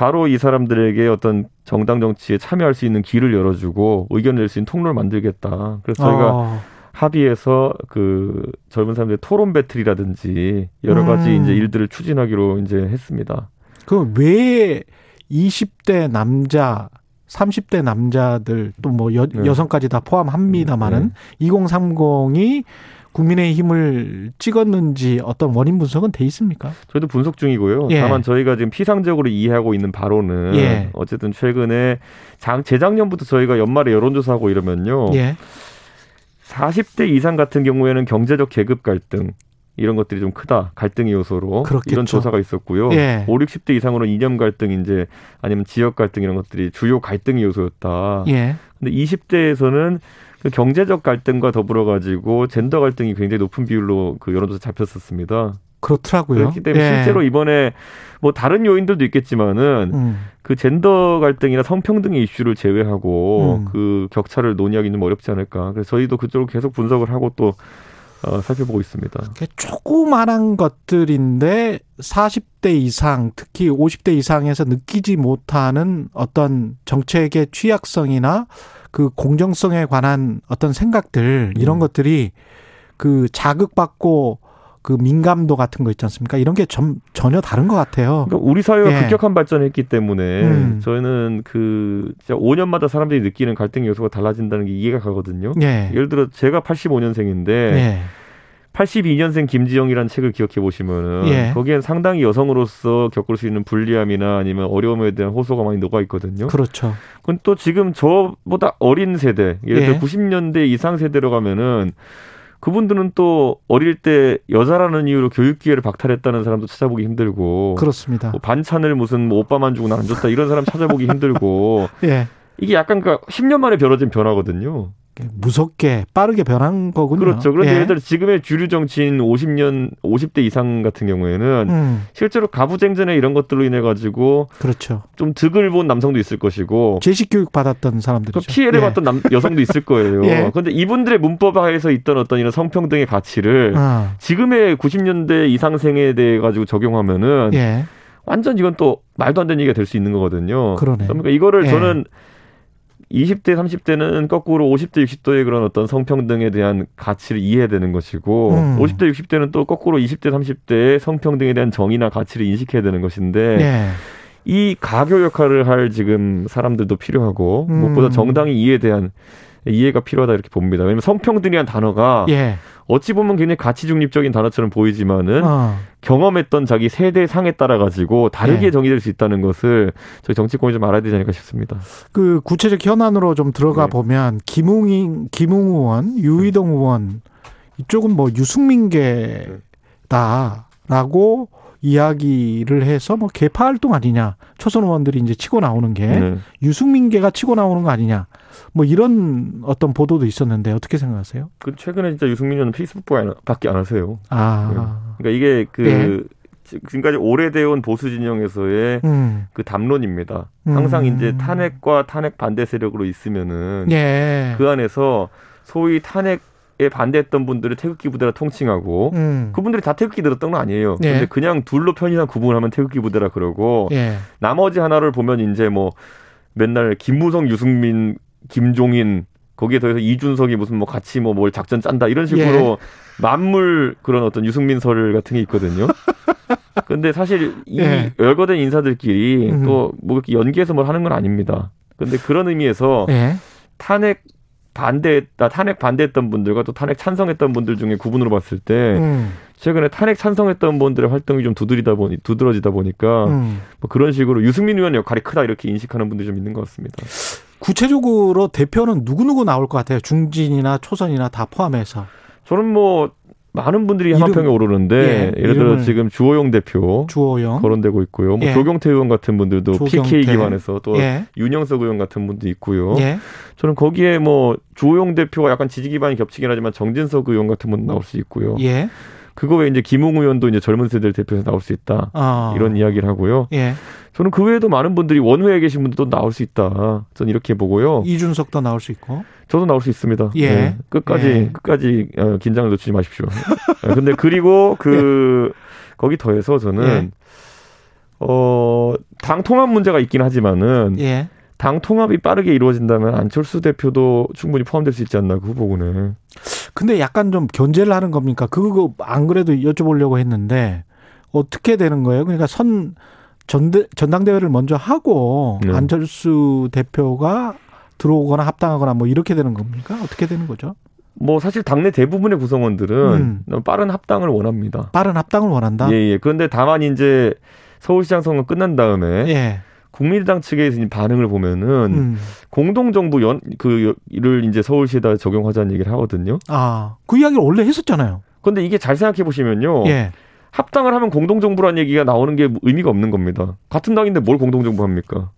바로 이 사람들에게 어떤 정당 정치에 참여할 수 있는 길을 열어주고 의견 낼 수 있는 통로를 만들겠다. 그래서 저희가 어. 합의해서 그 젊은 사람들의 토론 배틀이라든지 여러 가지 음. 이제 일들을 추진하기로 이제 했습니다. 그럼 왜 20대 남자, 30대 남자들 또뭐 네. 여성까지 다 포함합니다마는 2030이 국민의힘을 찍었는지 어떤 원인 분석은 돼 있습니까? 저희도 분석 중이고요. 예. 다만 저희가 지금 피상적으로 이해하고 있는 바로는 예. 어쨌든 최근에 장, 재작년부터 저희가 연말에 여론조사하고 이러면요. 예. 40대 이상 같은 경우에는 경제적 계급 갈등 이런 것들이 좀 크다. 갈등의 요소로 그렇겠죠. 이런 조사가 있었고요. 예. 5, 60대 이상으로는 이념 갈등 이제 아니면 지역 갈등 이런 것들이 주요 갈등의 요소였다. 예. 근데 20대에서는 그 경제적 갈등과 더불어 가지고 젠더 갈등이 굉장히 높은 비율로 그 여론조사 잡혔었습니다. 그렇더라고요. 그렇기 때문에 예. 실제로 이번에 뭐 다른 요인들도 있겠지만은 음. 그 젠더 갈등이나 성평등의 이슈를 제외하고 음. 그 격차를 논의하기 좀 어렵지 않을까. 그래서 저희도 그쪽으로 계속 분석을 하고 또 어, 살펴보고 있습니다. 조그만한 것들인데 40대 이상, 특히 50대 이상에서 느끼지 못하는 어떤 정책의 취약성이나 그 공정성에 관한 어떤 생각들 이런 음. 것들이 그 자극받고 그 민감도 같은 거 있지 않습니까? 이런 게 점, 전혀 다른 것 같아요. 그러니까 우리 사회가 예. 급격한 발전했기 때문에 음. 저희는 그 진짜 5년마다 사람들이 느끼는 갈등 요소가 달라진다는 게 이해가 가거든요. 예. 예를 들어 제가 85년생인데 예. 82년생 김지영이라는 책을 기억해 보시면은 예. 거기엔 상당히 여성으로서 겪을 수 있는 불리함이나 아니면 어려움에 대한 호소가 많이 녹아 있거든요. 그렇죠. 그건 또 지금 저보다 어린 세대, 예를 들어 예. 90년대 이상 세대로 가면은 그분들은 또 어릴 때 여자라는 이유로 교육 기회를 박탈했다는 사람도 찾아보기 힘들고 그렇습니다. 뭐 반찬을 무슨 뭐 오빠만 주고 나안 줬다 이런 사람 찾아보기 힘들고 [LAUGHS] 예. 이게 약간 그 10년 만에 벌어진 변화거든요. 무섭게 빠르게 변한 거군요. 그렇죠. 그런데 예. 예를 들어 지금의 주류 정치인 50년 50대 이상 같은 경우에는 음, 실제로 가부쟁전에 이런 것들로 인해 가지고 그렇죠. 좀 득을 본 남성도 있을 것이고 제식 교육 받았던 그 사람들이죠. 피해를 예. 받던 남, 여성도 있을 거예요. 예. 그런데 이분들의 문법 하에서 있던 어떤 이런 성평등의 가치를 아, 지금의 90년대 이상생에 대해 가지고 적용하면은 예. 완전 이건 또 말도 안 되는 얘기가 될 수 있는 거거든요. 그러네. 그러니까 이거를 예. 저는 20대, 30대는 거꾸로 50대, 60대의 그런 어떤 성평등에 대한 가치를 이해해야 되는 것이고, 음. 50대, 60대는 또 거꾸로 20대, 30대의 성평등에 대한 정의나 가치를 인식해야 되는 것인데, 예. 이 가교 역할을 할 지금 사람들도 필요하고, 음. 무엇보다 정당히 이에 대한 이해가 필요하다 이렇게 봅니다. 왜냐하면 성평등이란 단어가 예. 어찌 보면 굉장히 가치 중립적인 단어처럼 보이지만은 어. 경험했던 자기 세대 상에 따라 가지고 다르게 예. 정의될 수 있다는 것을 저희 정치권이 좀 알아야 되지 않을까 싶습니다. 그 구체적 현안으로 좀 들어가 네. 보면 김웅인 김웅 의원, 유희동 의원 이쪽은 뭐 유승민계다라고 이야기를 해서 뭐 개파 활동 아니냐 초선 의원들이 이제 치고 나오는 게 네. 유승민계가 치고 나오는 거 아니냐 뭐 이런 어떤 보도도 있었는데 어떻게 생각하세요? 그 최근에 진짜 유승민 의원은 페이스북밖에 안 하세요. 아, 그러니까 이게 그 예. 지금까지 오래되어 온 보수 진영에서의 음, 그 담론입니다. 항상 음. 이제 탄핵과 탄핵 반대 세력으로 있으면은 예, 그 안에서 소위 탄핵에 반대했던 분들을 태극기 부대라 통칭하고 음, 그분들이 다 태극기 들었던 건 아니에요. 예. 근데 그냥 둘로 편의상 구분하면 태극기 부대라 그러고 예, 나머지 하나를 보면 이제 뭐 맨날 김무성, 유승민, 김종인 거기에 더해서 이준석이 무슨 뭐 같이 뭐 뭘 작전 짠다 이런 식으로 예. 만물 그런 어떤 유승민설 같은 게 있거든요. [LAUGHS] 근데 사실 이 예. 열거된 인사들끼리 음. 또뭐 이렇게 연계해서 뭘 하는 건 아닙니다. 근데 그런 의미에서 예, 탄핵 반대했다, 탄핵 반대했던 분들과 또 탄핵 찬성했던 분들 중에 구분으로 봤을 때 음, 최근에 탄핵 찬성했던 분들의 활동이 좀 두드리다 보니 두드러지다 보니까 음. 뭐 그런 식으로 유승민 의원 역할이 크다 이렇게 인식하는 분들이 좀 있는 것 같습니다. 구체적으로 대표는 누구 누구 나올 것 같아요? 중진이나 초선이나 다 포함해서. 저는 뭐 많은 분들이 한편에 오르는데 예, 예, 를 들어 지금 주호영 대표 주호영. 거론되고 있고요. 뭐 예. 조경태 의원 같은 분들도 조경태. PK 기관에서 또 예. 윤영석 의원 같은 분도 있고요. 예. 저는 거기에 뭐 주호영 대표가 약간 지지 기반이 겹치긴 하지만 정진석 의원 같은 분 나올 수 있고요. 예. 그거 외에 이제 김웅 의원도 이제 젊은 세대를 대표해서 나올 수 있다. 어. 이런 이야기를 하고요. 예. 저는 그 외에도 많은 분들이 원외에 계신 분들도 나올 수 있다. 저는 이렇게 보고요. 이준석도 나올 수 있고. 저도 나올 수 있습니다. 예. 네, 끝까지 예. 끝까지 어, 긴장을 놓치지 마십시오. 네, 근데 그리고 그 거기 더해서 저는 예. 어당 통합 문제가 있긴 하지만은 예. 당 통합이 빠르게 이루어진다면 안철수 대표도 충분히 포함될 수 있지 않나 그 후보군에. 근데 약간 좀 견제를 하는 겁니까? 그거 안 그래도 여쭤보려고 했는데 어떻게 되는 거예요? 그러니까 선 전대, 전당대회를 먼저 하고 네. 안철수 대표가 들어오거나 합당하거나 뭐 이렇게 되는 겁니까? 어떻게 되는 거죠? 뭐 사실 당내 대부분의 구성원들은 음. 빠른 합당을 원합니다. 빠른 합당을 원한다. 예, 예. 그런데 다만 이제 서울시장 선거 끝난 다음에 예. 국민의당 이제 반응을 보면은 음. 공동정부 연 그를 이제 서울시에다 적용하자는 얘기를 하거든요. 아, 그 이야기를 원래 했었잖아요. 근데 이게 잘 생각해 보시면요. 예. 합당을 하면 공동정부라는 얘기가 나오는 게 의미가 없는 겁니다. 같은 당인데 뭘 공동정부 합니까?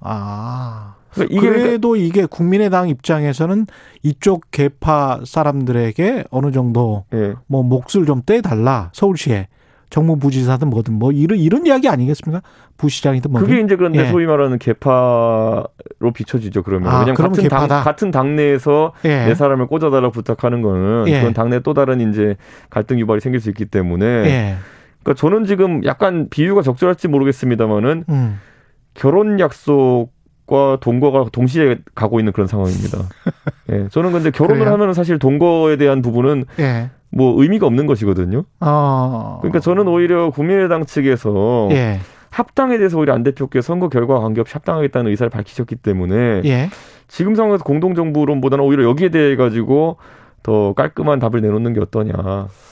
아. 그러니까 이게 그러니까 그래도 이게 국민의당 입장에서는 이쪽 개파 사람들에게 어느 정도 예. 뭐 몫을 좀 떼달라 서울시에 정무부지사든 뭐든 뭐 이런 이런 이야기 아니겠습니까? 부시장이든 뭐든. 그게 이제 그런데 예. 소위 말하는 개파로 비춰지죠. 그러면 아, 그러면 같은 당 개파다. 같은 당내에서 예. 내 사람을 꽂아달라 부탁하는 거는 예. 그건 당내 또 다른 이제 갈등 유발이 생길 수 있기 때문에 예. 그러니까 저는 지금 약간 비유가 적절할지 모르겠습니다만은 음. 결혼 약속 과 동거가 동시에 가고 있는 그런 상황입니다. [LAUGHS] 예, 저는 근데 결혼을? 하면 사실 동거에 대한 부분은 예. 뭐 의미가 없는 것이거든요. 어. 그러니까 저는 오히려 국민의당 측에서 예. 합당에 대해서 오히려 안 대표께 선거 결과와 관계없이 합당하겠다는 의사를 밝히셨기 때문에 예. 지금 상황에서 공동정부론보다는 오히려 여기에 대해 가지고 더 깔끔한 답을 내놓는 게 어떠냐.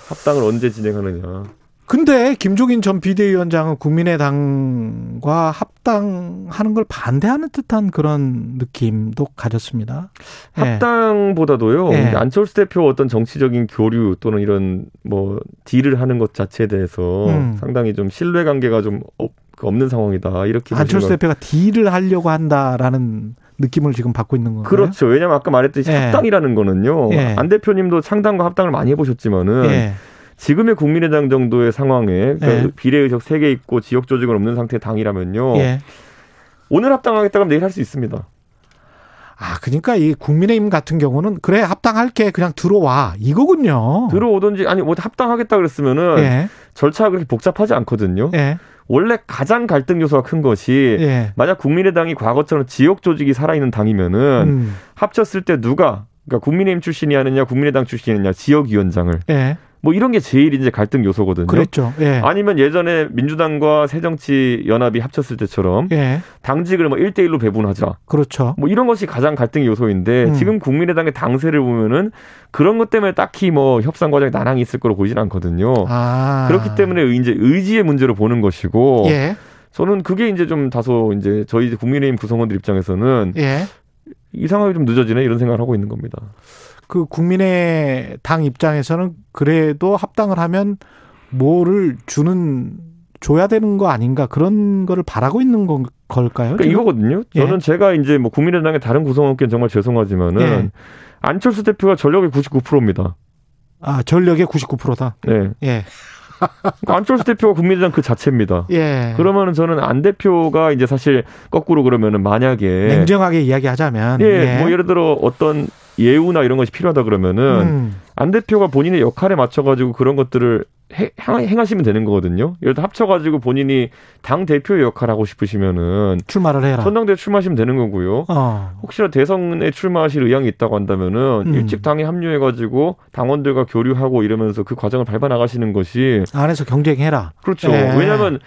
합당을 언제 진행하느냐. 근데 김종인 전 비대위원장은 국민의당과 합당하는 걸 반대하는 듯한 그런 느낌도 가졌습니다. 예. 합당보다도요. 예. 안철수 대표 어떤 정치적인 교류 또는 이런 뭐 딜을 하는 것 자체에 대해서 음. 상당히 좀 신뢰 관계가 좀 없- 없는 상황이다. 이렇게 안철수 대표가 딜을 하려고 한다라는 느낌을 지금 받고 있는 건가요? 그렇죠. 왜냐면 아까 말했듯이 예. 합당이라는 거는요. 예. 안 대표님도 창당과 합당을 많이 해보셨지만은 예. 지금의 국민의당 정도의 상황에 그러니까 예. 비례의석 3개 있고 지역 조직은 없는 상태의 당이라면요. 예. 오늘 합당하겠다 그러면 내일 할 수 있습니다. 아, 그러니까 이 국민의힘 같은 경우는 그래 합당할게 그냥 들어와 이거군요. 들어오든지 아니 뭐 합당하겠다 그랬으면은 예. 절차가 그렇게 복잡하지 않거든요. 예. 원래 가장 갈등 요소가 큰 것이 예. 만약 국민의당이 과거처럼 지역 조직이 살아있는 당이면은 음. 합쳤을 때 누가 그러니까 국민의힘 출신이 하느냐 국민의당 출신이냐 지역위원장을 예. 뭐 이런 게 제일 이제 갈등 요소거든요. 그랬죠. 예. 아니면 예전에 민주당과 새정치 연합이 합쳤을 때처럼 예. 당직을 뭐 1대 1로 배분하자. 그렇죠. 뭐 이런 것이 가장 갈등 요소인데 음. 지금 국민의당의 당세를 보면은 그런 것 때문에 딱히 뭐 협상 과정에 난항이 있을 거로 보이진 않거든요. 아. 그렇기 때문에 이제 의지의 문제로 보는 것이고 예. 저는 그게 이제 좀 다소 이제 저희 국민의힘 구성원들 입장에서는 예. 이 상황이 좀 늦어지네 이런 생각을 하고 있는 겁니다. 그 국민의 당 입장에서는 그래도 합당을 하면 뭐를 주는 줘야 되는 거 아닌가 그런 거를 바라고 있는 건 걸까요? 그러니까? 이거거든요. 예. 저는 제가 이제 뭐 국민의당의 다른 구성원께는 정말 죄송하지만은 예. 안철수 대표가 전력의 99%입니다. 아 전력의 99%다. 네. 예. 그러니까 안철수 대표가 국민의당 그 자체입니다. 예. 그러면은 저는 안 대표가 이제 사실 거꾸로 그러면은 만약에 냉정하게 이야기하자면 예, 뭐 예를 들어 어떤 예우나 이런 것이 필요하다 그러면은 음. 안 대표가 본인의 역할에 맞춰가지고 그런 것들을 해- 행- 행하시면 되는 거거든요. 예를 들어 합쳐가지고 본인이 당 대표의 역할을 하고 싶으시면은 출마를 해라. 전당대회 출마하시면 되는 거고요. 어. 혹시나 대선에 출마하실 의향이 있다고 한다면은 음. 일찍 당에 합류해가지고 당원들과 교류하고 이러면서 그 과정을 밟아 나가시는 것이 안에서 경쟁해라. 그렇죠. 예. 왜냐하면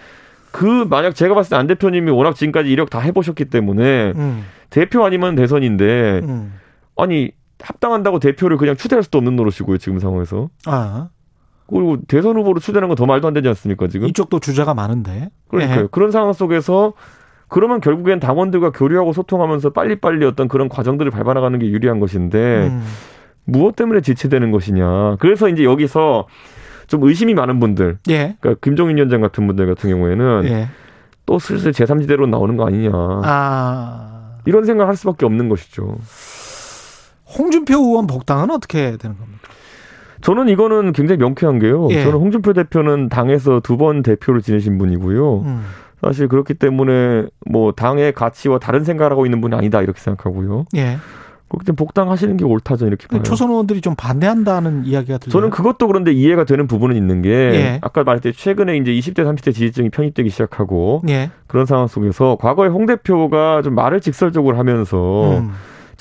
그 만약 제가 봤을 때 안 대표님이 워낙 지금까지 이력 다 해보셨기 때문에 음. 대표 아니면 대선인데 음. 아니 합당한다고 대표를 그냥 추대할 수도 없는 노릇이고요 지금 상황에서 아. 그리고 대선 후보로 추대하는 건 더 말도 안 되지 않습니까 지금 이쪽도 주자가 많은데. 그러니까요 예. 그런 상황 속에서 그러면 결국엔 당원들과 교류하고 소통하면서 빨리빨리 어떤 그런 과정들을 밟아나가는 게 유리한 것인데 음. 무엇 때문에 지체되는 것이냐 그래서 이제 여기서 좀 의심이 많은 분들 예. 그러니까 김종인 위원장 같은 분들 같은 경우에는 예. 또 슬슬 제3지대로 나오는 거 아니냐 아. 이런 생각을 할 수밖에 없는 것이죠. 홍준표 의원 복당은 어떻게 되는 겁니까? 저는 이거는 굉장히 명쾌한 게요. 예. 저는 홍준표 대표는 당에서 두 번 대표를 지내신 분이고요. 음. 사실 그렇기 때문에 뭐 당의 가치와 다른 생각을 하고 있는 분이 아니다 이렇게 생각하고요. 예. 그렇기 때문에 복당하시는 게 옳다죠 이렇게 봐요. 초선 의원들이 좀 반대한다는 이야기가 들려요. 저는 그것도 그런데 이해가 되는 부분은 있는 게 예. 아까 말했듯이 최근에 이제 20대 30대 지지층이 편입되기 시작하고 예. 그런 상황 속에서 과거에 홍 대표가 좀 말을 직설적으로 하면서 음.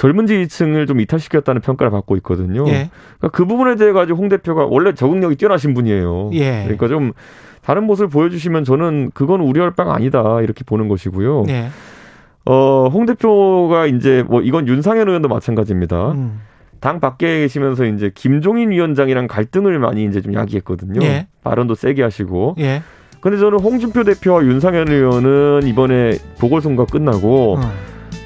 젊은 지지층을 좀 이탈시켰다는 평가를 받고 있거든요. 예. 그러니까 그 부분에 대해 가지고 홍 대표가 원래 적응력이 뛰어나신 분이에요. 예. 그러니까 좀 다른 모습을 보여주시면 저는 그건 우려할 바가 아니다 이렇게 보는 것이고요. 예. 어, 홍 대표가 이제 뭐 이건 윤상현 의원도 마찬가지입니다. 음. 당 밖에 계시면서 이제 김종인 위원장이랑 갈등을 많이 이제 좀 야기했거든요. 예. 발언도 세게 하시고. 예. 근데 저는 홍준표 대표와 윤상현 의원은 이번에 보궐선거 끝나고 어.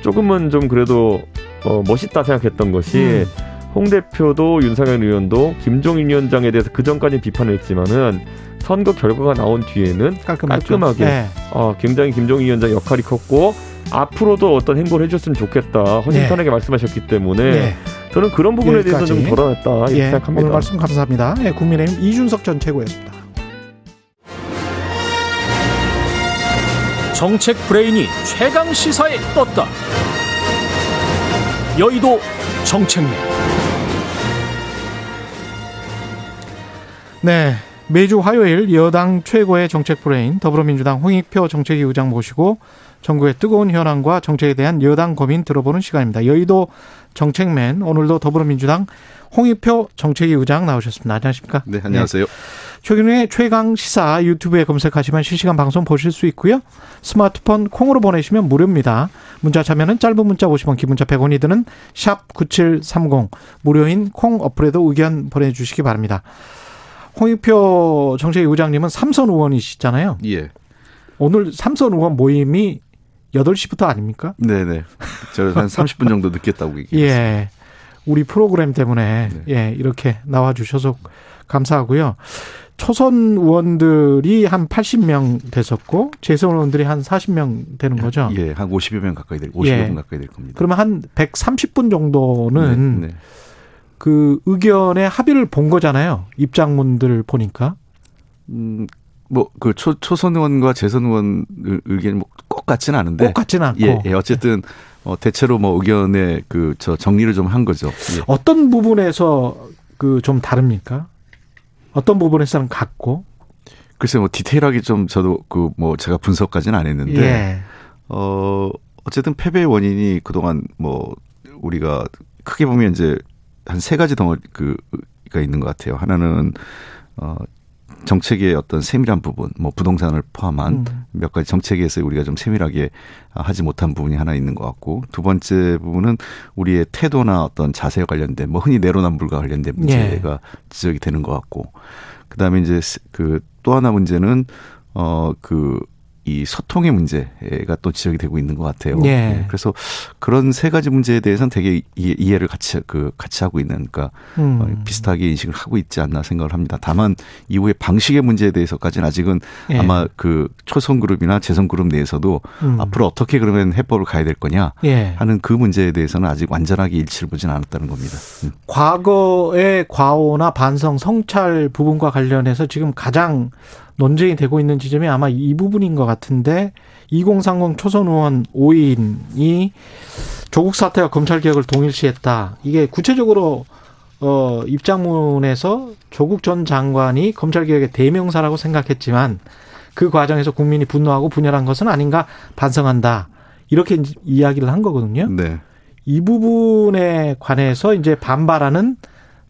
조금은 좀 그래도 어, 멋있다 생각했던 것이 음. 홍 대표도 윤상현 의원도 김종인 위원장에 대해서 그 전까지 비판을 했지만은 선거 결과가 나온 뒤에는 깔끔했죠. 깔끔하게. 예. 어, 굉장히 김종인 위원장 역할이 컸고 앞으로도 어떤 행보를 해줬으면 좋겠다 허심탄회하게 말씀하셨기 때문에 예. 저는 그런 부분에 대해서 좀 여기까지. 돌아왔다 이렇게 예. 생각합니다. 오늘 말씀 감사합니다. 예. 국민의힘 이준석 전 최고였습니다. 정책 브레인이 최강 시사에 떴다. 여의도 정책맨. 네. 매주 화요일 여당 최고의 정책 브레인 더불어민주당 홍익표 정책위 의장 모시고 정국의 뜨거운 현안과 정책에 대한 여당 고민 들어보는 시간입니다. 여의도 정책맨 오늘도 더불어민주당 홍익표 정책위 의장 나오셨습니다. 안녕하십니까? 네, 안녕하세요. 최근에 최강 시사 유튜브에 검색하시면 실시간 방송 보실 수 있고요. 스마트폰 콩으로 보내시면 무료입니다. 문자 참여는 짧은 문자 50원, 긴 문자 100원이 드는 샵 9730 무료인 콩 어플에도 의견 보내주시기 바랍니다. 홍익표 정책위 의장님은 삼선 의원이시잖아요. 예. 오늘 삼선 의원 모임이 8시부터 아닙니까? 네네. 저한 30분 정도 늦겠다고 얘기했어요. 예. 우리 프로그램 때문에 네. 예, 이렇게 나와 주셔서 감사하고요. 초선 의원들이 한 80명 됐었고 재선 의원들이 한 40명 되는 거죠. 예, 한 50여 명 가까이 될, 50여 예. 명 가까이 될 겁니다. 그러면 한 130분 정도는 네, 네. 그 의견의 합의를 본 거잖아요. 입장문들 보니까. 음, 뭐, 그 초, 초선 의원과 재선 의원 의- 의견이 뭐꼭 같지는 않은데. 꼭 같지는 않고 예, 예, 어쨌든, 어, 대체로 뭐 의견의 그, 저, 정리를 좀 한 거죠. 예. 어떤 부분에서 그 좀 다릅니까? 어떤 부분에서는 같고. 글쎄 뭐 디테일하게 좀 저도 그 뭐 제가 분석까지는 안 했는데. 예. 어, 어쨌든 패배의 원인이 그동안 뭐 우리가 크게 보면 이제 한 세 가지 덩어리 그가 있는 것 같아요. 하나는 어 정책의 어떤 세밀한 부분, 뭐 부동산을 포함한 음. 몇 가지 정책에서 우리가 좀 세밀하게 하지 못한 부분이 하나 있는 것 같고 두 번째 부분은 우리의 태도나 어떤 자세와 관련된 뭐 흔히 내로남불과 관련된 문제가 지적이 되는 것 같고 그다음에 이제 그 또 하나 문제는 어그 이 소통의 문제가 또 지적이 되고 있는 것 같아요. 예. 네, 그래서 그런 세 가지 문제에 대해서는 되게 이해, 이해를 같이 그 같이 하고 있는 그러니까 음. 어, 비슷하게 인식을 하고 있지 않나 생각을 합니다. 다만 이후에 방식의 문제에 대해서까지는 아직은 예. 아마 그 초선 그룹이나 재선 그룹 내에서도 음. 앞으로 어떻게 그러면 해법을 가야 될 거냐 예. 하는 그 문제에 대해서는 아직 완전하게 일치를 보지는 않았다는 겁니다. 음. 과거의 과오나 반성, 성찰 부분과 관련해서 지금 가장 논쟁이 되고 있는 지점이 아마 이 부분인 것 같은데 2030 초선 의원 5인이 조국 사태와 검찰 개혁을 동일시했다. 이게 구체적으로 어 입장문에서 조국 전 장관이 검찰 개혁의 대명사라고 생각했지만 그 과정에서 국민이 분노하고 분열한 것은 아닌가 반성한다. 이렇게 이야기를 한 거거든요. 네. 이 부분에 관해서 이제 반발하는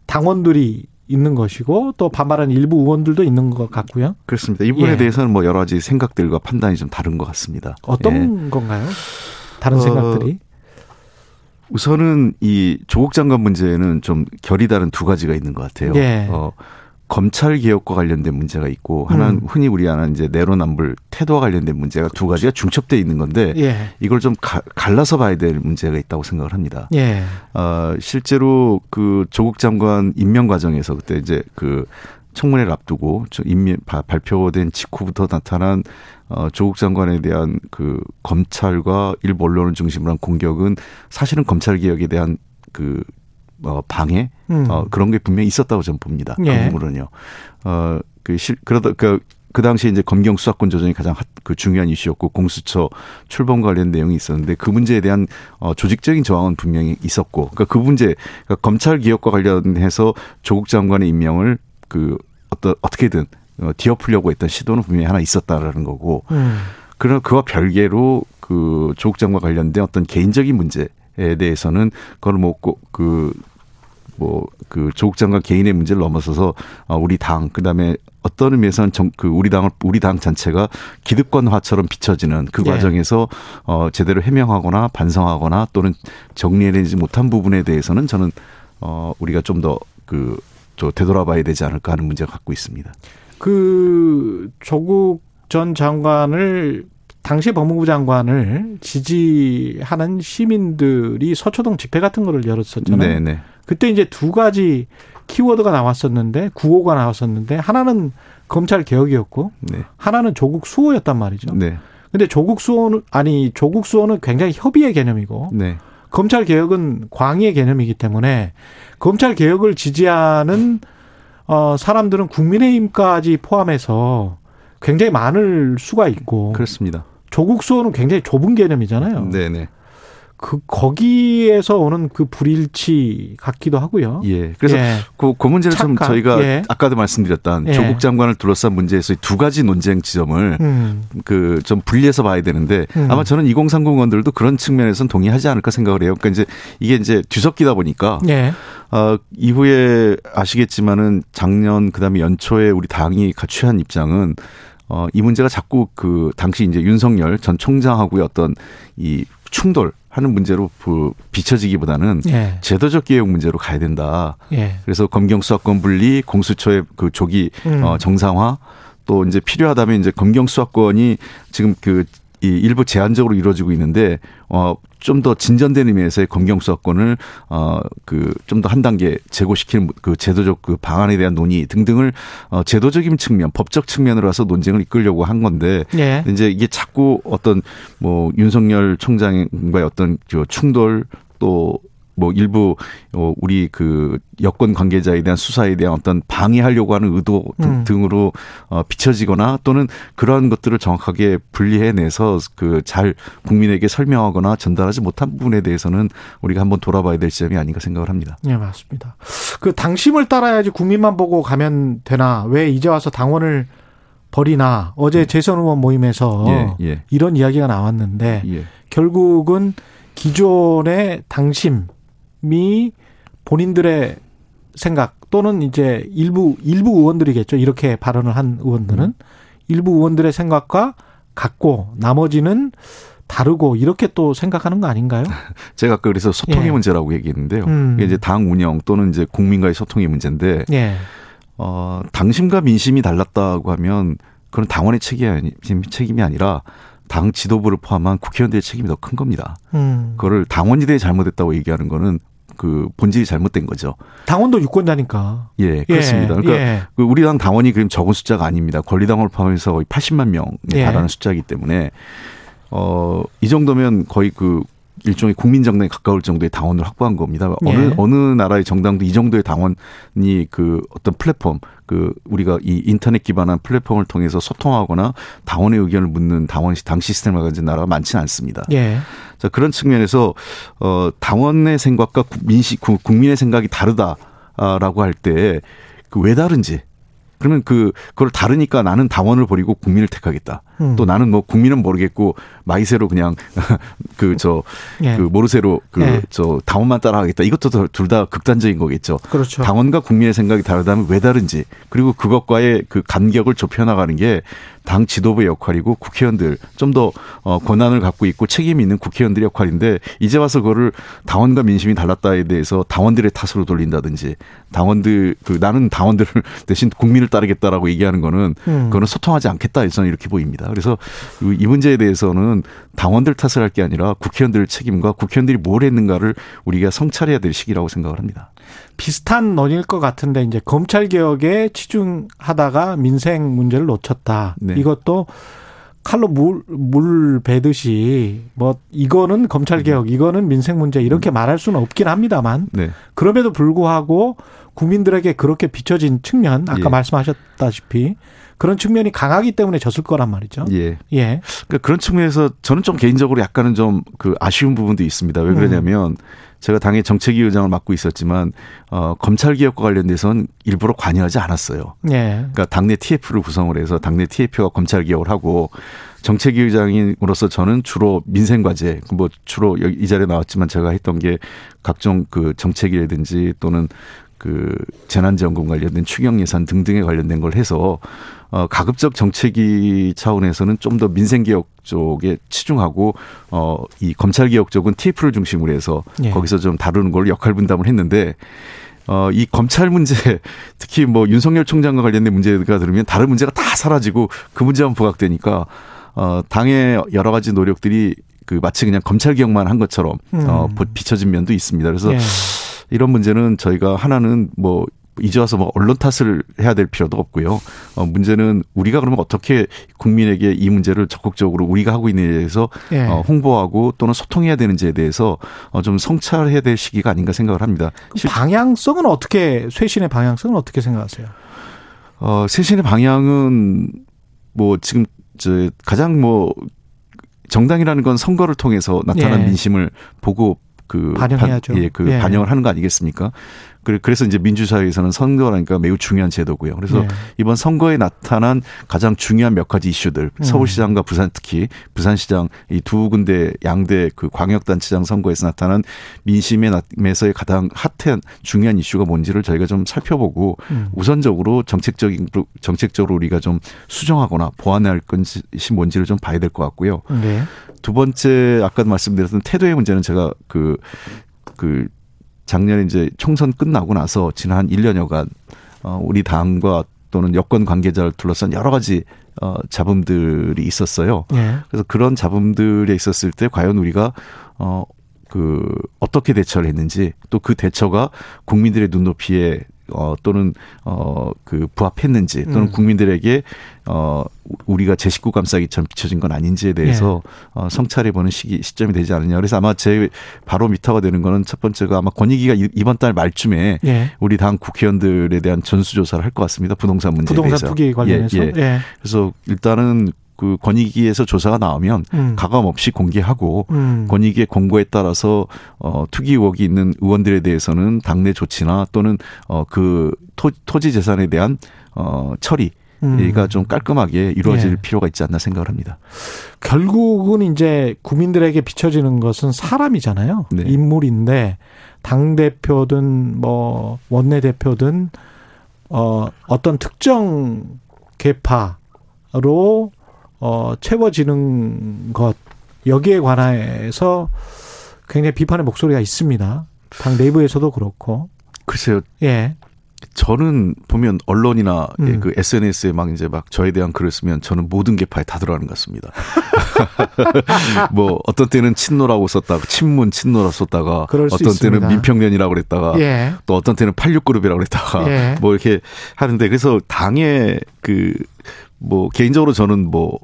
당원들이 있는 것이고 또 반발하는 일부 의원들도 있는 것 같고요. 그렇습니다. 이 부분에 예. 대해서는 뭐 여러 가지 생각들과 판단이 좀 다른 것 같습니다. 어떤 예. 건가요? 다른 어, 생각들이. 우선은 이 조국 장관 문제는 좀 결이 다른 두 가지가 있는 것 같아요. 예. 어, 검찰 개혁과 관련된 문제가 있고 하나는 음. 흔히 우리 아는 이제 내로남불 태도와 관련된 문제가 두 가지가 중첩돼 있는 건데 예. 이걸 좀 가- 갈라서 봐야 될 문제가 있다고 생각을 합니다. 예. 어, 실제로 그 조국 장관 임명 과정에서 그때 이제 그 청문회를 앞두고 저 임명 바- 발표된 직후부터 나타난 어, 조국 장관에 대한 그 검찰과 일부 언론을 중심으로 한 공격은 사실은 검찰 개혁에 대한 그 어, 방해 음. 어, 그런 게 분명히 있었다고 저는 봅니다. 예. 그 부분은요. 어, 그 실, 그러다, 그, 그 당시에 이제 검경 수사권 조정이 가장 핫- 그 중요한 이슈였고 공수처 출범 관련 내용이 있었는데 그 문제에 대한 어, 조직적인 저항은 분명히 있었고 그러니까 그 문제 그러니까 검찰 개혁과 관련해서 조국 장관의 임명을 그 어떤 어떻게든 어, 뒤엎으려고 했던 시도는 분명히 하나 있었다라는 거고 음. 그러나 그와 별개로 그 조국 장관 관련된 어떤 개인적인 문제 에 대해서는 그걸 뭐그 뭐 그 조국 장관 개인의 문제를 넘어서서 어, 우리 당 그다음에 어떤 의미에서는 정, 그 우리 당을 우리 당 전체가 기득권화처럼 비춰지는 그 예. 과정에서 어 제대로 해명하거나 반성하거나 또는 정리해내지 못한 부분에 대해서는 저는 어 우리가 좀더그저 되돌아봐야 되지 않을까 하는 문제가 갖고 있습니다. 그 조국 전 장관을 당시 법무부 장관을 지지하는 시민들이 서초동 집회 같은 거를 열었었잖아요. 네, 네. 그때 이제 두 가지 키워드가 나왔었는데 구호가 나왔었는데 하나는 검찰 개혁이었고 네. 하나는 조국 수호였단 말이죠. 네. 근데 조국 수호는 아니 조국 수호는 굉장히 협의의 개념이고 네. 검찰 개혁은 광의의 개념이기 때문에 검찰 개혁을 지지하는 어 사람들은 국민의힘까지 포함해서 굉장히 많을 수가 있고 그렇습니다. 조국 수호는 굉장히 좁은 개념이잖아요. 네네. 그 거기에서 오는 그 불일치 같기도 하고요. 예. 그래서 예. 그, 그 문제는 좀 착각. 저희가 예. 아까도 말씀드렸던 예. 조국 장관을 둘러싼 문제에서 두 가지 논쟁 지점을 음. 그좀 분리해서 봐야 되는데 음. 아마 저는 2030 의원들도 그런 측면에서는 동의하지 않을까 생각을 해요. 그러니까 이제 이게 이제 뒤섞이다 보니까 예. 어, 이후에 아시겠지만은 작년 그다음에 연초에 우리 당이 취한 입장은 어, 이 문제가 자꾸 그 당시 이제 윤석열 전 총장하고의 어떤 이 충돌 하는 문제로 그 비춰지기보다는 예. 제도적 개혁 문제로 가야 된다. 예. 그래서 검경 수사권 분리, 공수처의 그 조기 음. 어, 정상화 또 이제 필요하다면 이제 검경 수사권이 지금 그 이 일부 제한적으로 이루어지고 있는데 어 좀 더 진전된 의미에서의 검경 수사권을 어그 좀 더 한 단계 제고시키는 그 제도적 그 방안에 대한 논의 등등을 어 제도적인 측면, 법적 측면으로 해서 논쟁을 이끌려고 한 건데 예. 이제 이게 자꾸 어떤 뭐 윤석열 총장과의 어떤 그 충돌 또 뭐 일부 어 우리 그 여권 관계자에 대한 수사에 대한 어떤 방해하려고 하는 의도 등- 음. 등으로 어 비춰지거나 또는 그러한 것들을 정확하게 분리해내서 그 잘 국민에게 설명하거나 전달하지 못한 부분에 대해서는 우리가 한번 돌아봐야 될 지점이 아닌가 생각을 합니다. 예, 맞습니다. 그 당심을 따라야지 국민만 보고 가면 되나? 왜 이제 와서 당원을 버리나? 어제 재선 의원 모임에서 예, 예, 이런 이야기가 나왔는데 예. 결국은 기존의 당심이 본인들의 생각 또는 이제 일부 일부 의원들이겠죠. 이렇게 발언을 한 의원들은 음. 일부 의원들의 생각과 같고 나머지는 다르고 이렇게 또 생각하는 거 아닌가요? [LAUGHS] 제가 아까 그래서 소통의 예. 문제라고 얘기했는데요. 음. 이게 이제 당 운영 또는 이제 국민과의 소통의 문제인데 예. 어, 당심과 민심이 달랐다고 하면 그건 당원의 책임이, 아니, 책임이 아니라 당 지도부를 포함한 국회의원들의 책임이 더 큰 겁니다. 음. 그거를 당원지대에 잘못했다고 얘기하는 거는 그 본질이 잘못된 거죠. 당원도 유권자니까. 예, 그렇습니다. 예, 그러니까 예. 그 우리 당 당원이 그럼 적은 숫자가 아닙니다. 권리당원을 포함해서 거의 80만 명에 예. 달하는 숫자이기 때문에 어, 이 정도면 거의 그 일종의 국민정당에 가까울 정도의 당원을 확보한 겁니다. 어느 예. 어느 나라의 정당도 이 정도의 당원이 그 어떤 플랫폼 그 우리가 이 인터넷 기반한 플랫폼을 통해서 소통하거나 당원의 의견을 묻는 당원 당 시스템을 가진 나라가 많지는 않습니다. 예. 자, 그런 측면에서 어 당원의 생각과 국- 국민의 생각이 다르다라고 할 때 그 왜 다른지 그러면 그 그걸 다르니까 나는 당원을 버리고 국민을 택하겠다. 음. 또 나는 뭐 국민은 모르겠고 마이세로 그냥 [LAUGHS] 그 저그 예. 모르세로 그 예. 저 당원만 따라가겠다. 이것도 둘 다 극단적인 거겠죠. 그렇죠. 당원과 국민의 생각이 다르다면 왜 다른지 그리고 그것과의 그 간격을 좁혀 나가는 게 당 지도부의 역할이고 국회의원들 좀더 어, 권한을 갖고 있고 책임이 있는 국회의원들의 역할인데 이제 와서 그거를 당원과 민심이 달랐다에 대해서 당원들의 탓으로 돌린다든지 당원들 그 나는 당원들을 [LAUGHS] 대신 국민을 따르겠다라고 얘기하는 거는 음. 그거는 소통하지 않겠다 저는 이렇게 보입니다. 그래서 이- 이 문제에 대해서는 당원들 탓을 할 게 아니라 국회의원들의 책임과 국회의원들이 뭘 했는가를 우리가 성찰해야 될 시기라고 생각을 합니다. 비슷한 논의일 것 같은데 이제 검찰 개혁에 치중하다가 민생 문제를 놓쳤다. 네. 이것도 칼로 물, 물 베듯이 뭐 이거는 검찰 개혁, 이거는 민생 문제 이렇게 말할 수는 없긴 합니다만 네. 그럼에도 불구하고 국민들에게 그렇게 비춰진 측면 아까 예. 말씀하셨다시피 그런 측면이 강하기 때문에 졌을 거란 말이죠. 예. 예. 그러니까 그런 측면에서 저는 좀 개인적으로 약간은 좀 그 아쉬운 부분도 있습니다. 왜 그러냐면 제가 당의 정책위 의장을 맡고 있었지만 어 검찰 개혁과 관련돼서는 일부러 관여하지 않았어요. 예. 그러니까 당내 TF를 구성을 해서 당내 TF가 검찰 개혁을 하고 정책위 의장으로서 저는 주로 민생 과제 뭐 주로 여기 이 자리에 나왔지만 제가 했던 게 각종 그 정책이라든지 또는 그 재난지원금 관련된 추경 예산 등등에 관련된 걸 해서 어 가급적 정책위 차원에서는 좀 더 민생 개혁 쪽에 치중하고 어 이 검찰 개혁 쪽은 TF를 중심으로 해서 예. 거기서 좀 다루는 걸 역할 분담을 했는데 어, 이 검찰 문제, [LAUGHS] 특히 뭐 윤석열 총장과 관련된 문제가 들으면 다른 문제가 다 사라지고 그 문제만 부각되니까, 어, 당의 여러 가지 노력들이 그 마치 그냥 검찰 개혁만 한 것처럼, 어, 음. 보- 비춰진 면도 있습니다. 그래서 예. 이런 문제는 저희가 하나는 뭐, 이제 와서 뭐 언론 탓을 해야 될 필요도 없고요. 어, 문제는 우리가 그러면 어떻게 국민에게 이 문제를 적극적으로 우리가 하고 있는 데 대해서 예. 어, 홍보하고 또는 소통해야 되는지에 대해서 어, 좀 성찰해야 될 시기가 아닌가 생각을 합니다. 실- 방향성은 어떻게 쇄신의 방향성은 어떻게 생각하세요? 어, 쇄신의 방향은 뭐 지금 저 가장 뭐 정당이라는 건 선거를 통해서 나타난 예. 민심을 보고 그 반영해야죠. 반- 예, 그 예. 반영을 하는 거 아니겠습니까? 그래- 그래서 이제 민주사회에서는 선거라니까 매우 중요한 제도고요. 그래서 예. 이번 선거에 나타난 가장 중요한 몇 가지 이슈들, 음. 서울시장과 부산 특히 부산시장 이 두 군데 양대 그 광역단체장 선거에서 나타난 민심의 나에서의 가장 핫한 중요한 이슈가 뭔지를 저희가 좀 살펴보고 음. 우선적으로 정책적인 정책적으로 우리가 좀 수정하거나 보완할 것이 뭔지를 좀 봐야 될 것 같고요. 네. 두 번째 아까도 말씀드렸던 태도의 문제는 제가 그, 그 작년에 이제 총선 끝나고 나서 지난 한 1년여간 어, 우리 당과 또는 여권 관계자를 둘러싼 여러 가지 어, 잡음들이 있었어요. 예. 그래서 그런 잡음들에 있었을 때 과연 우리가 어, 그 어떻게 대처를 했는지 또 그 대처가 국민들의 눈높이에 어 또는 어 그 부합했는지 또는 음. 국민들에게 어 우리가 제 식구 감싸기처럼 비춰진 건 아닌지에 대해서 어 성찰해 보는 시기 시점이 되지 않느냐. 그래서 아마 제 바로 미터가 되는 거는 첫 번째가 아마 권익위가 이- 이번 달 말쯤에 예. 우리 당 국회의원들에 대한 전수조사를 할 것 같습니다. 부동산 문제에 부동산 대해서. 투기 관련해서. 예, 예. 예. 그래서 일단은 그 권익위에서 조사가 나오면 음. 가감 없이 공개하고 음. 권익위의 공고에 따라서 어 투기 의혹이 있는 의원들에 대해서는 당내 조치나 또는 어그 토지 재산에 대한 어 처리가 음. 좀 깔끔하게 이루어질 예. 필요가 있지 않나 생각을 합니다. 결국은 이제 국민들에게 비춰지는 것은 사람이잖아요. 네. 인물인데 당 대표든 뭐 원내 대표든 어 어떤 특정 계파로 어 채워지는 것 여기에 관해서 굉장히 비판의 목소리가 있습니다. 당 내부에서도 그렇고 글쎄요. 예. 저는 보면 언론이나 음. 그 SNS에 막 이제 막 저에 대한 글을 쓰면 저는 모든 계파에 다 들어가는 것 같습니다. [LAUGHS] 뭐 어떤 때는 친노라고 썼다가 친문 친노라고 썼다가 그럴 수 어떤 있습니다. 때는 민평년이라고 그랬다가 예. 또 어떤 때는 86그룹이라고 그랬다가 예. 뭐 이렇게 하는데 그래서 당의 그 뭐 개인적으로 저는 뭐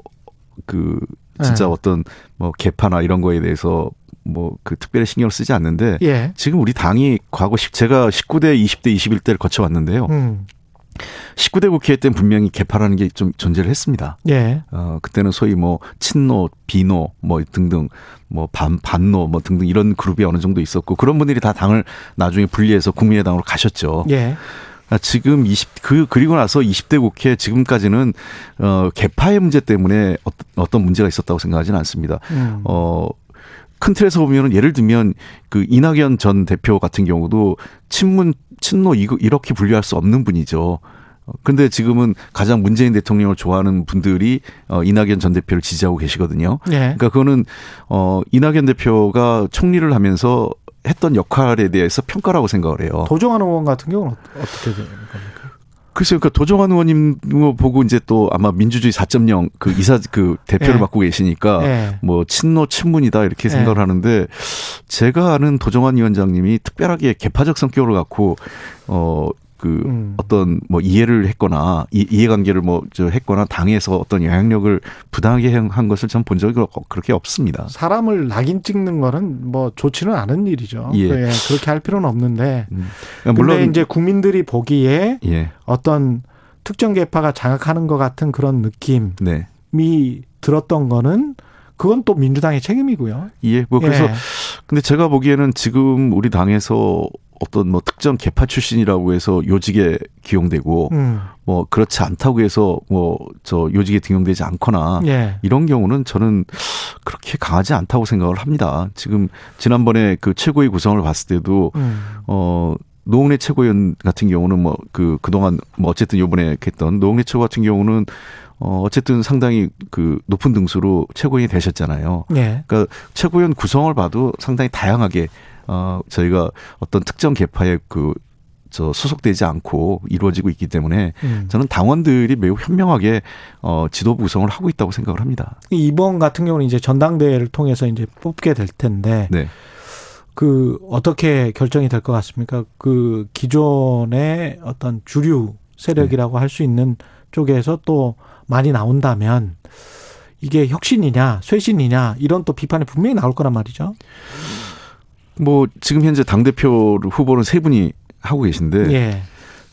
그 진짜 예. 어떤 뭐 개파나 이런 거에 대해서 뭐 그 특별히 신경을 쓰지 않는데 예. 지금 우리 당이 과거 십- 제가 19대, 20대, 21대를 거쳐왔는데요. 음. 19대 국회 때는 분명히 개파라는 게 좀 존재를 했습니다. 예. 어, 그때는 소위 뭐 친노, 비노 뭐 등등 뭐 반, 반노 뭐 등등 이런 그룹이 어느 정도 있었고 그런 분들이 다 당을 나중에 분리해서 국민의당으로 가셨죠. 예. 아, 지금 20, 그, 그리고 나서 20대 국회 지금까지는, 어, 개파의 문제 때문에 어떤, 어떤 문제가 있었다고 생각하지는 않습니다. 음. 어, 큰 틀에서 보면은 예를 들면 그 이낙연 전 대표 같은 경우도 친문, 친노 이거 이렇게 분류할 수 없는 분이죠. 어, 근데 지금은 가장 문재인 대통령을 좋아하는 분들이 어, 이낙연 전 대표를 지지하고 계시거든요. 예. 그러니까 그거는 어, 이낙연 대표가 총리를 하면서 했던 역할에 대해서 평가라고 생각을 해요. 도정환 의원 같은 경우는 어- 어떻게 되는 겁니까? 글쎄요, 그 도정환 의원님 보고 이제 또 아마 민주주의 4.0 그 이사 그 대표를 예. 맡고 계시니까 예. 뭐 친노 친문이다 이렇게 예. 생각을 하는데 제가 아는 도정환 위원장님이 특별하게 개파적 성격을 갖고 어 그 음. 어떤 뭐 이해를 했거나 이, 이해관계를 뭐 저 했거나 당에서 어떤 영향력을 부당하게 한 것을 전 본 적이 그렇게 없습니다. 사람을 낙인 찍는 거는 뭐 좋지는 않은 일이죠. 예. 예, 그렇게 할 필요는 없는데. 음. 물론 물론 이제 국민들이 보기에 예, 어떤 특정 계파가 장악하는 것 같은 그런 느낌이 네, 들었던 거는 그건 또 민주당의 책임이고요. 예, 뭐 그래서 예. 근데 제가 보기에는 지금 우리 당에서 어떤 뭐 특정 개파 출신이라고 해서 요직에 기용되고 음. 뭐 그렇지 않다고 해서 뭐 저 요직에 등용되지 않거나 예. 이런 경우는 저는 그렇게 강하지 않다고 생각을 합니다. 지금 지난번에 그 최고위 구성을 봤을 때도 음. 어 노웅래 최고위원 같은 경우는 뭐 그 그동안 뭐 어쨌든 요번에 했던 노웅래 최고 같은 경우는 어 어쨌든 상당히 그 높은 등수로 최고위원이 되셨잖아요. 예. 그러니까 최고위원 구성을 봐도 상당히 다양하게 어 저희가 어떤 특정 계파에 그저 소속되지 않고 이루어지고 있기 때문에 음. 저는 당원들이 매우 현명하게 어 지도부 구성을 하고 있다고 생각을 합니다. 이번 같은 경우는 이제 전당대회를 통해서 이제 뽑게 될 텐데 네. 그 어떻게 결정이 될 것 같습니까? 그 기존의 어떤 주류 세력이라고 할수 있는 쪽에서 또 많이 나온다면 이게 혁신이냐 쇄신이냐 이런 또 비판이 분명히 나올 거란 말이죠. 뭐 지금 현재 당 대표 후보는 세 분이 하고 계신데 예.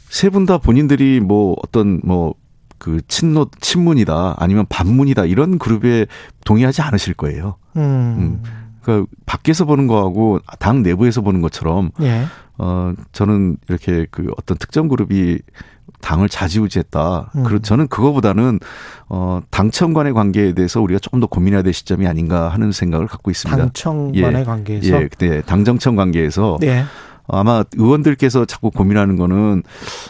세분 다 본인들이 뭐 어떤 뭐 그 친노 친문이다 아니면 반문이다 이런 그룹에 동의하지 않으실 거예요. 음. 그러니까 밖에서 보는 거하고 당 내부에서 보는 것처럼 예. 어 저는 이렇게 그 어떤 특정 그룹이 당을 좌지우지했다. 음. 그리고 저는 그거보다는 어 당청 간의 관계에 대해서 우리가 조금 더 고민해야 될 시점이 아닌가 하는 생각을 갖고 있습니다. 당청 예. 간의 관계에서 예, 네, 당정청 관계에서 네. 아마 의원들께서 자꾸 고민하는 거는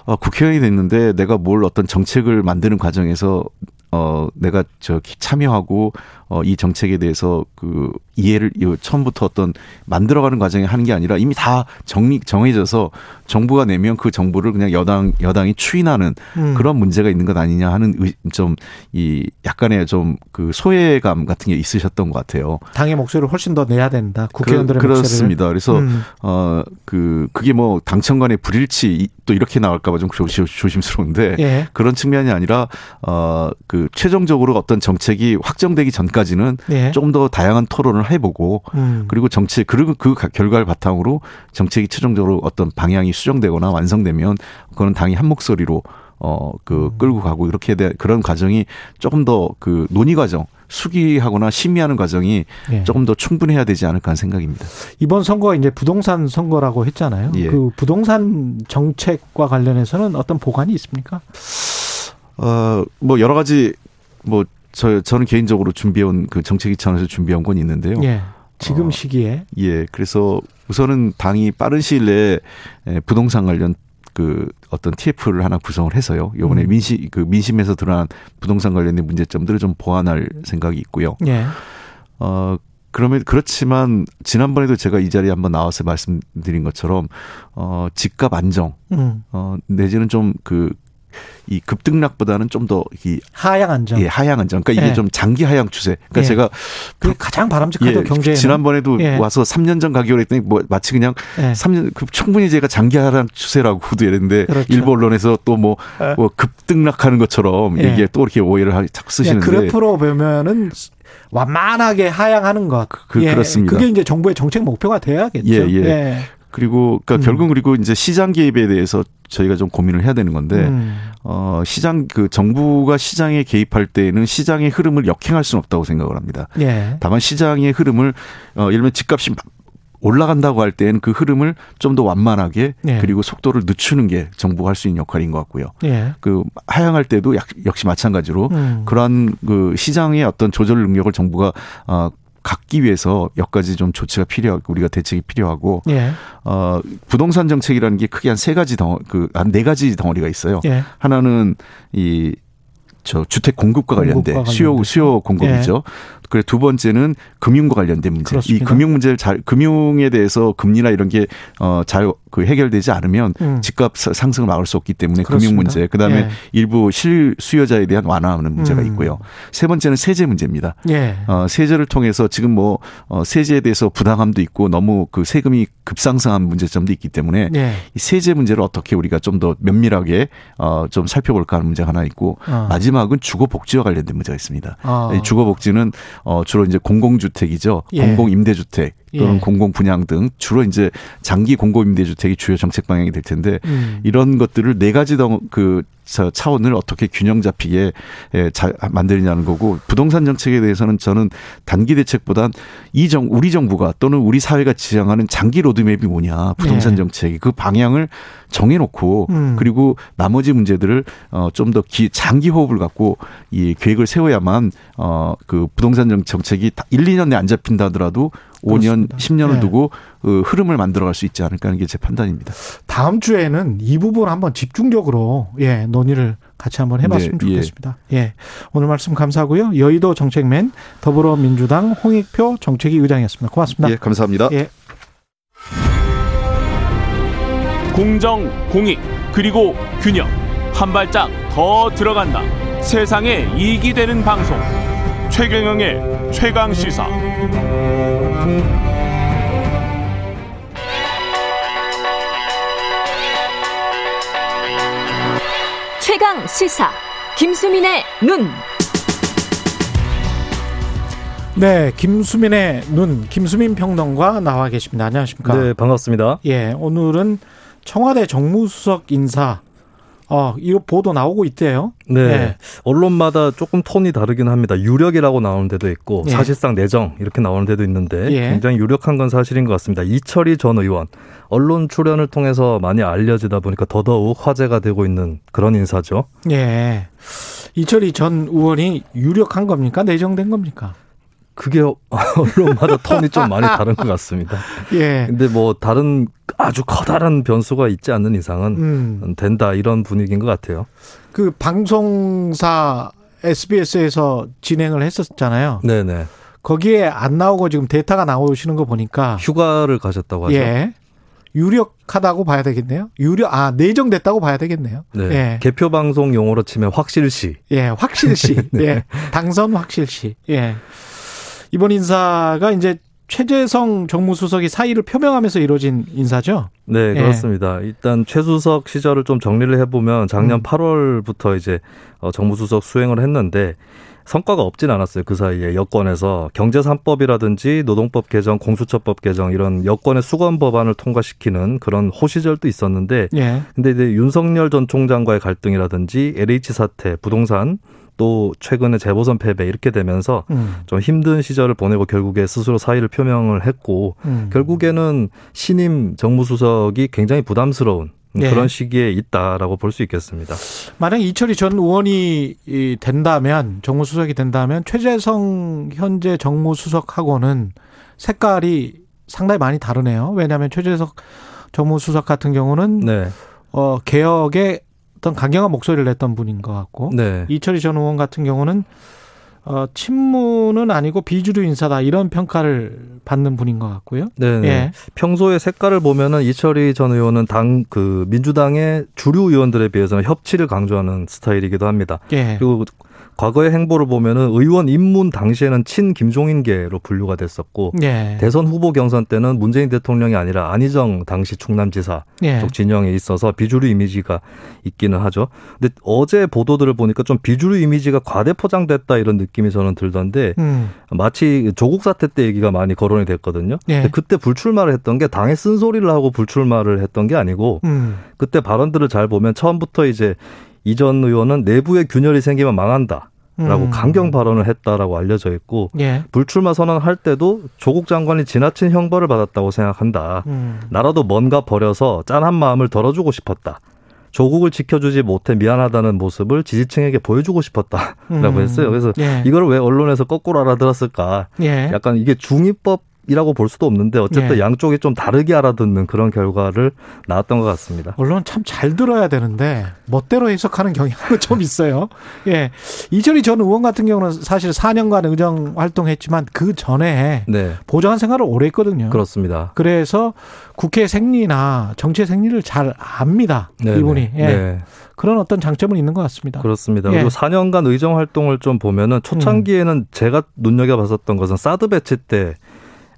어, 국회의원이 됐는데 내가 뭘 어떤 정책을 만드는 과정에서 어 내가 저 참여하고 어 이 정책에 대해서 그 이해를 이 처음부터 어떤 만들어가는 과정에 하는 게 아니라 이미 다 정리 정해져서 정부가 내면 그 정부를 그냥 여당 여당이 추인하는 음. 그런 문제가 있는 것 아니냐 하는 좀 이 약간의 좀 그 소외감 같은 게 있으셨던 것 같아요. 당의 목소리를 훨씬 더 내야 된다. 국회의원들의 그. 그렇습니다. 그래서 음. 어그 그게 뭐 당청 간의 불일치 이- 또 이렇게 나올까봐 좀 조심, 조심스러운데 예. 그런 측면이 아니라 어그 최종적으로 어떤 정책이 확정되기 전까지 는 예. 조금 더 다양한 토론을 해보고 음. 그리고 정책 그리고 그 가- 결과를 바탕으로 정책이 최종적으로 어떤 방향이 수정되거나 완성되면 그거는 당이 한 목소리로 어그 음. 끌고 가고 이렇게 돼 그런 과정이 조금 더 그 논의 과정 수기하거나 심의하는 과정이 예. 조금 더 충분해야 되지 않을까 하는 생각입니다. 이번 선거가 이제 부동산 선거라고 했잖아요. 예. 그 부동산 정책과 관련해서는 어떤 보관이 있습니까? 어, 뭐 여러 가지 뭐 저 저는 개인적으로 준비해온 그 정책위 차원에서 준비한 건 있는데요. 예. 지금 어. 시기에 예, 그래서 우선은 당이 빠른 시일 내에 에, 부동산 관련 그 어떤 TF를 하나 구성을 해서요. 요번에 음. 민심 그 민심에서 드러난 부동산 관련된 문제점들을 좀 보완할 생각이 있고요. 예. 어 그러면 그렇지만 지난번에도 제가 이 자리에 한번 나와서 말씀드린 것처럼 어 집값 안정 음. 어 내지는 좀그 이 급등락보다는 좀 더 이 하향 안정. 예, 하향 안정. 그러니까 이게 예. 좀 장기 하향 추세. 그러니까 예. 제가 그게 가장 바람직하죠 예, 경제에. 지난번에도 예. 와서 3년 전 가격을 했더니 뭐 마치 그냥 예. 3년 그 충분히 제가 장기 하락 추세라고도 이랬는데 그렇죠. 일부 언론에서 또뭐 뭐 급등락하는 것처럼 예. 이게 또 이렇게 오해를 하, 자꾸 예, 쓰시는데 그래프로 보면은 완만하게 하향하는 것. 그- 예. 그렇습니다. 그게 이제 정부의 정책 목표가 돼야겠죠. 예, 예. 그리고 그러니까 음. 결국 그리고 이제 시장 개입에 대해서 저희가 좀 고민을 해야 되는 건데 음. 어 시장 그 정부가 시장에 개입할 때는 시장의 흐름을 역행할 수는 없다고 생각을 합니다. 예. 다만 시장의 흐름을 어 예를 들면 집값이 막 올라간다고 할 때는 그 흐름을 좀 더 완만하게 예. 그리고 속도를 늦추는 게 정부가 할 수 있는 역할인 것 같고요. 예. 그 하향할 때도 약- 역시 마찬가지로 음. 그러한 그 시장의 어떤 조절 능력을 정부가 어 갖기 위해서 몇 가지 좀 조치가 필요하고 우리가 대책이 필요하고 예. 어 부동산 정책이라는 게 크게 한 세 가지 덩어 그한 네 가지 덩어리가 있어요. 예. 하나는 이 저 주택 공급과 관련된 공급과 수요. 수요 공급이죠. 그리고 두 번째는 금융과 관련된 문제. 그렇습니다. 이 금융 문제를 잘 금융에 대해서 금리나 이런 게어잘 그 해결되지 않으면 음. 집값 사- 상승을 막을 수 없기 때문에 그렇습니다. 금융 문제. 그 다음에 예. 일부 실 수요자에 대한 완화하는 문제가 음. 있고요. 세 번째는 세제 문제입니다. 예. 어, 세제를 통해서 지금 뭐 어, 세제에 대해서 부당함도 있고 너무 그 세금이 급상승한 문제점도 있기 때문에 예. 이 세제 문제를 어떻게 우리가 좀 더 면밀하게 어, 좀 살펴볼까 하는 문제가 하나 있고 어. 마지막은 주거 복지와 관련된 문제가 있습니다. 아. 이 주거 복지는 어, 주로 이제 공공주택이죠. 예. 공공 임대주택 또는 예. 공공 분양 등 주로 이제 장기 공공임대주택이 주요 정책 방향이 될 텐데 음. 이런 것들을 네 가지 덩그 저 차원을 어떻게 균형 잡히게 예, 잘 만들냐는 거고 부동산 정책에 대해서는 저는 단기 대책보단 이 정 우리 정부가 또는 우리 사회가 지향하는 장기 로드맵이 뭐냐 부동산 예. 정책이 그 방향을 정해놓고 음. 그리고 나머지 문제들을 어좀 더 장기 호흡을 갖고 이 계획을 세워야만 어그 부동산 정- 정책이 다 1, 2년 내에 안 잡힌다 하더라도 5년, 그렇습니다. 10년을 예. 두고 어, 흐름을 만들어갈 수 있지 않을까 하는 게 제 판단입니다. 다음 주에는 이 부분 한번 집중적으로 예 논의를 같이 한번 해봤으면 네, 예. 좋겠습니다. 예. 오늘 말씀 감사하고요. 여의도 정책맨 더불어민주당 홍익표 정책위 의장이었습니다. 고맙습니다. 예, 감사합니다. 예. 공정, 공익, 그리고 균형. 한 발짝 더 들어간다. 세상에 이익이 되는 방송. 최경영의 최강 시사. 최강 시사 김수민의 눈. 네, 김수민의 눈, 김수민 평론가 나와 계십니다. 안녕하십니까? 네, 반갑습니다. 예, 오늘은 청와대 정무수석 인사 어, 이거 보도 나오고 있대요. 네. 네. 언론마다 조금 톤이 다르긴 합니다. 유력이라고 나오는 데도 있고 예. 사실상 내정 이렇게 나오는 데도 있는데 예. 굉장히 유력한 건 사실인 것 같습니다. 이철희 전 의원 언론 출연을 통해서 많이 알려지다 보니까 더더욱 화제가 되고 있는 그런 인사죠. 예. 이철희 전 의원이 유력한 겁니까? 내정된 겁니까? 그게 [LAUGHS] 언론마다 톤이 좀 많이 다른 것 같습니다. [LAUGHS] 예. 근데 뭐 다른 아주 커다란 변수가 있지 않는 이상은 음. 된다 이런 분위기인 것 같아요. 그 방송사 SBS에서 진행을 했었잖아요. 네네. 거기에 안 나오고 지금 데이터가 나오시는 거 보니까 휴가를 가셨다고 하죠. 예. 유력하다고 봐야 되겠네요. 유력 아 내정됐다고 봐야 되겠네요. 네. 예. 개표 방송 용어로 치면 확실시. 예, 확실시. [LAUGHS] 예. 당선 확실시. 예. 이번 인사가 이제 최재성 정무수석이 사의를 표명하면서 이루어진 인사죠. 네, 예. 그렇습니다. 일단 최수석 시절을 좀 정리를 해보면 작년 음. 8월부터 이제 어, 정무수석 수행을 했는데 성과가 없진 않았어요. 그 사이에 여권에서 경제 3법이라든지 노동법 개정, 공수처법 개정 이런 여권의 수건 법안을 통과시키는 그런 호시절도 있었는데 예. 근데 이제 윤석열 전 총장과의 갈등이라든지 LH 사태, 부동산 또 최근에 재보선 패배 이렇게 되면서 음. 좀 힘든 시절을 보내고 결국에 스스로 사의를 표명을 했고 음. 결국에는 신임 정무수석이 굉장히 부담스러운 네. 그런 시기에 있다라고 볼 수 있겠습니다. 만약 이철희 전 의원이 이 된다면 정무수석이 된다면 최재성 현재 정무수석하고는 색깔이 상당히 많이 다르네요. 왜냐하면 최재석 정무수석 같은 경우는 네, 어 개혁에 어떤 강경한 목소리를 냈던 분인 것 같고 네, 이철희 전 의원 같은 경우는 어 친문은 아니고 비주류 인사다 이런 평가를 받는 분인 것 같고요. 네. 네. 예. 평소에 색깔을 보면은 이철희 전 의원은 당 그 민주당의 주류 의원들에 비해서는 협치를 강조하는 스타일이기도 합니다. 예. 그리고 과거의 행보를 보면은 의원 입문 당시에는 친 김종인계로 분류가 됐었고 예. 대선 후보 경선 때는 문재인 대통령이 아니라 안희정 당시 충남지사 예. 쪽 진영에 있어서 비주류 이미지가 있기는 하죠. 근데 어제 보도들을 보니까 좀 비주류 이미지가 과대 포장됐다 이런 느낌이 저는 들던데 음. 마치 조국 사태 때 얘기가 많이 거론이 됐거든요. 예. 근데 그때 불출마를 했던 게 당에 쓴소리를 하고 불출마를 했던 게 아니고 음. 그때 발언들을 잘 보면 처음부터 이제 이전 의원은 내부에 균열이 생기면 망한다. 라고 음. 강경 발언을 했다라고 알려져 있고 예. 불출마 선언할 때도 조국 장관이 지나친 형벌을 받았다고 생각한다. 음. 나라도 뭔가 버려서 짠한 마음을 덜어주고 싶었다. 조국을 지켜주지 못해 미안하다는 모습을 지지층에게 보여주고 싶었다라고 음. 했어요. 그래서 예. 이걸 왜 언론에서 거꾸로 알아들었을까? 예. 약간 이게 중의법 이라고 볼 수도 없는데 어쨌든 예. 양쪽이 좀 다르게 알아듣는 그런 결과를 나왔던 것 같습니다. 언론 참 잘 들어야 되는데 멋대로 해석하는 경향은 [LAUGHS] 좀 있어요. 예. 이철희 전 의원 같은 경우는 사실 4년간 의정 활동했지만 그 전에 네, 보좌관 생활을 오래 했거든요. 그렇습니다. 그래서 국회 생리나 정치의 생리를 잘 압니다. 네, 이분이. 네. 예. 네. 그런 어떤 장점은 있는 것 같습니다. 그렇습니다. 예. 그리고 4년간 의정 활동을 좀 보면은 초창기에는 제가 눈여겨 봤었던 것은 사드 배치 때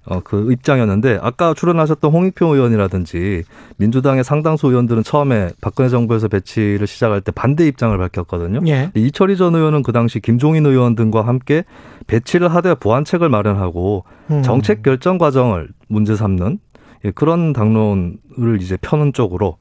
어, 그 입장이었는데 아까 출연하셨던 홍익표 의원이라든지 민주당의 상당수 의원들은 처음에 박근혜 정부에서 배치를 시작할 때 반대 입장을 밝혔거든요. 예. 이철희 전 의원은 그 당시 김종인 의원 등과 함께 배치를 하되 보완책을 마련하고 음. 정책 결정 과정을 문제 삼는 예, 그런 당론을 이제 펴는 쪽으로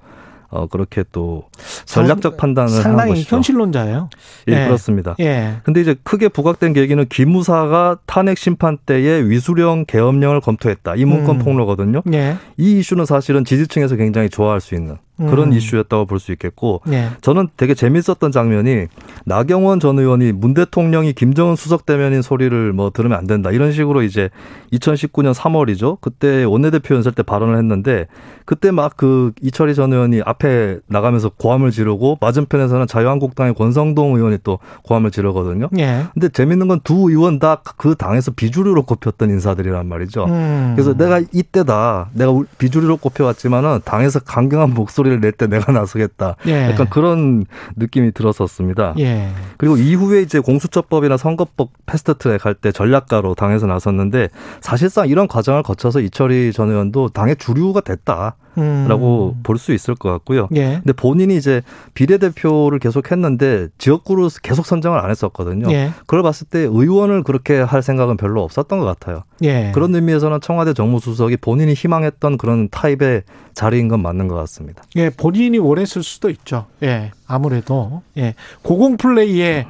어 그렇게 또 전략적 판단을 하는 상당히 것이죠. 현실론자예요. 예, 예. 그렇습니다. 예. 근데 이제 크게 부각된 계기는 기무사가 탄핵 심판 때에 위수령 계엄령을 검토했다. 이 문건 음. 폭로거든요. 예. 이 이슈는 사실은 지지층에서 굉장히 좋아할 수 있는 그런 음. 이슈였다고 볼 수 있겠고 예. 저는 되게 재밌었던 장면이 나경원 전 의원이 문 대통령이 김정은 수석 대면인 소리를 뭐 들으면 안 된다 이런 식으로 이제 2019년 3월이죠 그때 원내대표 연설 때 발언을 했는데 그때 막 그 이철희 전 의원이 앞에 나가면서 고함을 지르고 맞은편에서는 자유한국당의 권성동 의원이 또 고함을 지르거든요. 예. 근데 재밌는 건 두 의원 다 그 당에서 비주류로 꼽혔던 인사들이란 말이죠. 음. 그래서 내가 이때다. 내가 울- 비주류로 꼽혀왔지만은 당에서 강경한 목소리 를 낼 때 내가 나서겠다. 예. 약간 그런 느낌이 들었었습니다. 예. 그리고 이후에 이제 공수처법이나 선거법 패스트트랙 할 때 전략가로 당에서 나섰는데 사실상 이런 과정을 거쳐서 이철희 전 의원도 당의 주류가 됐다. 라고 볼수 있을 것 같고요. 예. 근데 본인이 이제 비례대표를 계속 했는데 지역구로 계속 선정을 안 했었거든요. 예. 그걸 봤을 때 의원을 그렇게 할 생각은 별로 없었던 것 같아요. 예. 그런 의미에서는 청와대 정무수석이 본인이 희망했던 그런 타입의 자리인 건 맞는 것 같습니다. 예, 본인이 원했을 수도 있죠. 예, 아무래도 예, 고공 플레이에